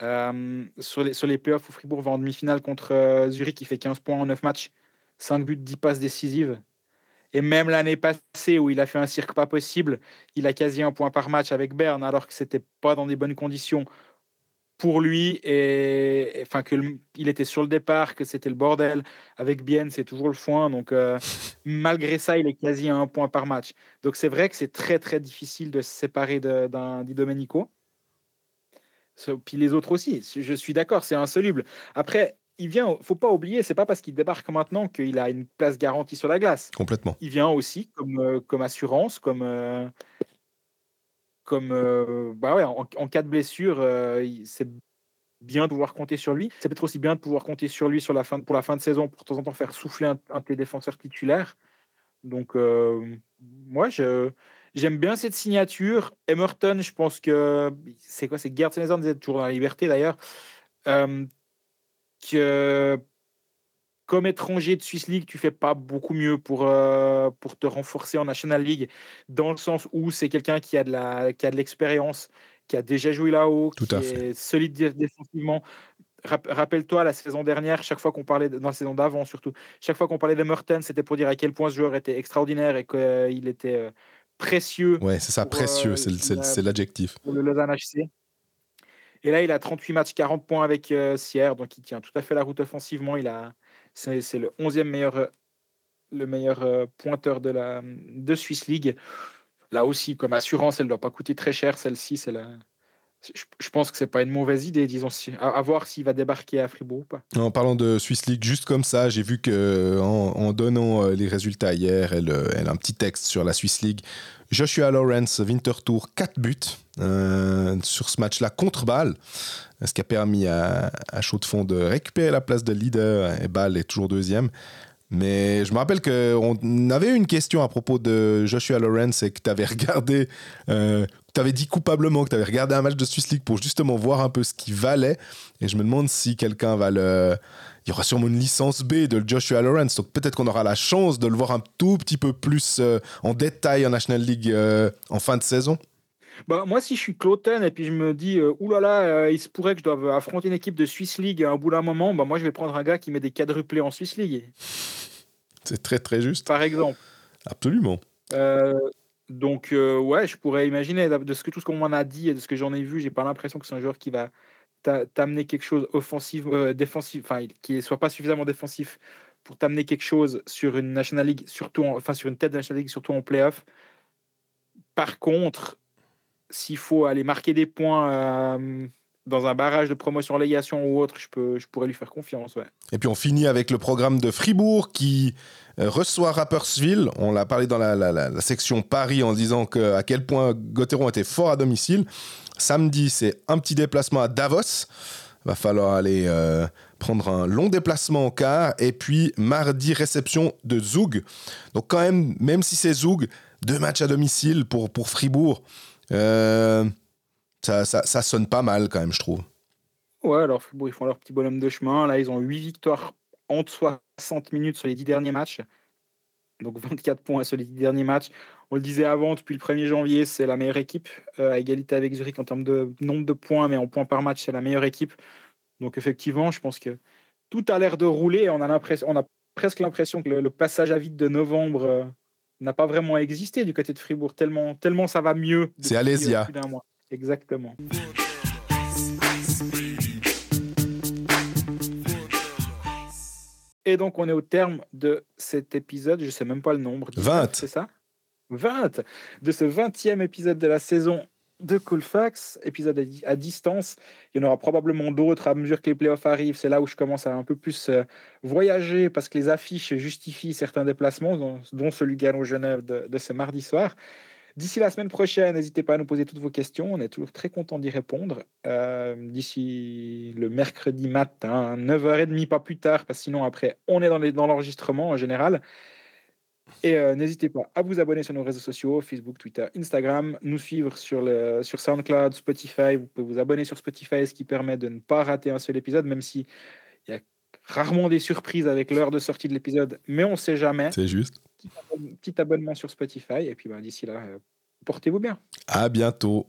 Euh, sur, les, sur les playoffs où Fribourg va en demi-finale contre euh, Zurich, il fait 15 points en 9 matchs, 5 buts, 10 passes décisives. Et même l'année passée où il a fait un cirque pas possible, il a quasi un point par match avec Berne alors que c'était pas dans des bonnes conditions pour lui et enfin que il était sur le départ, que c'était le bordel. Avec Bien, c'est toujours le foin. Donc euh, malgré ça, il est quasi à un point par match. Donc c'est vrai que c'est très très difficile de se séparer d'un Di Domenico. Puis les autres aussi. Je suis d'accord, c'est insoluble. Après, il vient, faut pas oublier, c'est pas parce qu'il débarque maintenant qu'il a une place garantie sur la glace. Complètement. Il vient aussi comme, euh, comme assurance, comme, euh, comme euh, bah ouais, en, cas de blessure, c'est bien de pouvoir compter sur lui. C'est peut-être aussi bien de pouvoir compter sur lui pour la fin de saison, pour de temps en temps faire souffler un, un de défenseurs titulaires. Donc, moi, je, j'aime bien cette signature. Emerton, je pense que c'est quoi C'est Gerd Senezan, toujours dans la liberté d'ailleurs que comme étranger de Swiss League, tu fais pas beaucoup mieux pour, euh, pour te renforcer en National League, dans le sens où c'est quelqu'un qui a de la qui a de l'expérience, qui a déjà joué là-haut, qui est solide défensivement. Rappelle-toi la saison dernière, chaque fois qu'on parlait dans la saison d'avant surtout, chaque fois qu'on parlait de Merton, c'était pour dire à quel point ce joueur était extraordinaire et qu'il était euh, précieux. Ouais, c'est ça, précieux, euh, c'est l'adjectif. le Lausanne HC. Et là, il a 38 matchs, 40 points avec euh, Sierre, donc il tient tout à fait la route offensivement. Il a, c'est, le 11e meilleur, euh, euh, pointeur de la de Swiss League. Là aussi, comme assurance, elle ne doit pas coûter très cher. Celle-ci, c'est la, je, pense que c'est pas une mauvaise idée, disons, à, voir s'il va débarquer à Fribourg ou pas. En parlant de Swiss League, juste comme ça, j'ai vu que en, donnant les résultats hier, elle, elle, a un petit texte sur la Swiss League. Joshua Lawrence, Winterthur, 4 buts euh, sur ce match-là contre Bâle, ce qui a permis à, à Chaud de Fond de récupérer la place de leader et Bâle est toujours deuxième. Mais je me rappelle qu'on avait eu une question à propos de Joshua Lawrence et que tu avais regardé, euh, tu avais dit coupablement que tu avais regardé un match de Swiss League pour justement voir un peu ce qu'il valait. Et je me demande si quelqu'un va le. Il y aura sûrement une licence B de Joshua Lawrence, donc peut-être qu'on aura la chance de le voir un tout petit peu plus euh, en détail en National League euh, en fin de saison. Bah, moi, si je suis Cloten et puis je me dis, euh, oulala, euh, il se pourrait que je doive affronter une équipe de Swiss League à un bout d'un moment, bah, moi, je vais prendre un gars qui met des quadruplés en Swiss League. C'est très, très juste. Par exemple. Absolument. Euh, donc, ouais, je pourrais imaginer, de ce que tout ce qu'on m'en a dit et de ce que j'en ai vu, j'ai pas l'impression que c'est un joueur qui va t'amener quelque chose offensif, défensif, enfin, qui soit pas suffisamment défensif pour t'amener quelque chose sur une National League, surtout enfin sur une tête de National League, surtout en playoff. Par contre, s'il faut aller marquer des points euh, dans un barrage de promotion légation ou autre, je, peux, je pourrais lui faire confiance. Et puis on finit avec le programme de Fribourg qui euh, reçoit Rapperswil. On l'a parlé dans la, section Paris en disant que, à quel point Gauthieron était fort à domicile. Samedi, c'est un petit déplacement à Davos. Va falloir aller euh, prendre un long déplacement au quart. Et puis mardi, réception de Zoug. Donc quand même, même si c'est Zoug, deux matchs à domicile pour, pour Fribourg. Euh, ça, sonne pas mal quand même, je trouve. Ouais, alors ils font leur petit bonhomme de chemin. Là, ils ont 8 victoires en 60 minutes sur les 10 derniers matchs. Donc 24 points sur les 10 derniers matchs. On le disait avant, depuis le 1er janvier, c'est la meilleure équipe, euh, à égalité avec Zurich en termes de nombre de points, mais en points par match, c'est la meilleure équipe. Donc effectivement, je pense que tout a l'air de rouler. On a, l'impression, on a presque l'impression que le, passage à vide de novembre euh, n'a pas vraiment existé du côté de Fribourg, tellement, tellement ça va mieux. C'est Alésia. Exactement. Et donc, on est au terme de cet épisode. Je ne sais même pas le nombre. 20. C'est ça? 20. De ce 20e épisode de la saison de Colfax, épisode à, distance. Il y en aura probablement d'autres à mesure que les playoffs arrivent. C'est là où je commence à un peu plus euh, voyager parce que les affiches justifient certains déplacements, dont, dont celui Gano-Genève de, de, ce mardi soir. D'ici la semaine prochaine, n'hésitez pas à nous poser toutes vos questions. On est toujours très content d'y répondre. Euh, d'ici le mercredi matin, 9h30, pas plus tard, parce que sinon, après, on est dans l'enregistrement en général. Et euh, n'hésitez pas à vous abonner sur nos réseaux sociaux, Facebook, Twitter, Instagram, nous suivre sur, le, sur SoundCloud, Spotify. Vous pouvez vous abonner sur Spotify, ce qui permet de ne pas rater un seul épisode, même si il y a rarement des surprises avec l'heure de sortie de l'épisode, mais on ne sait jamais. C'est juste. Petit, abonnement sur Spotify, et puis ben, d'ici là, euh, portez-vous bien. À bientôt.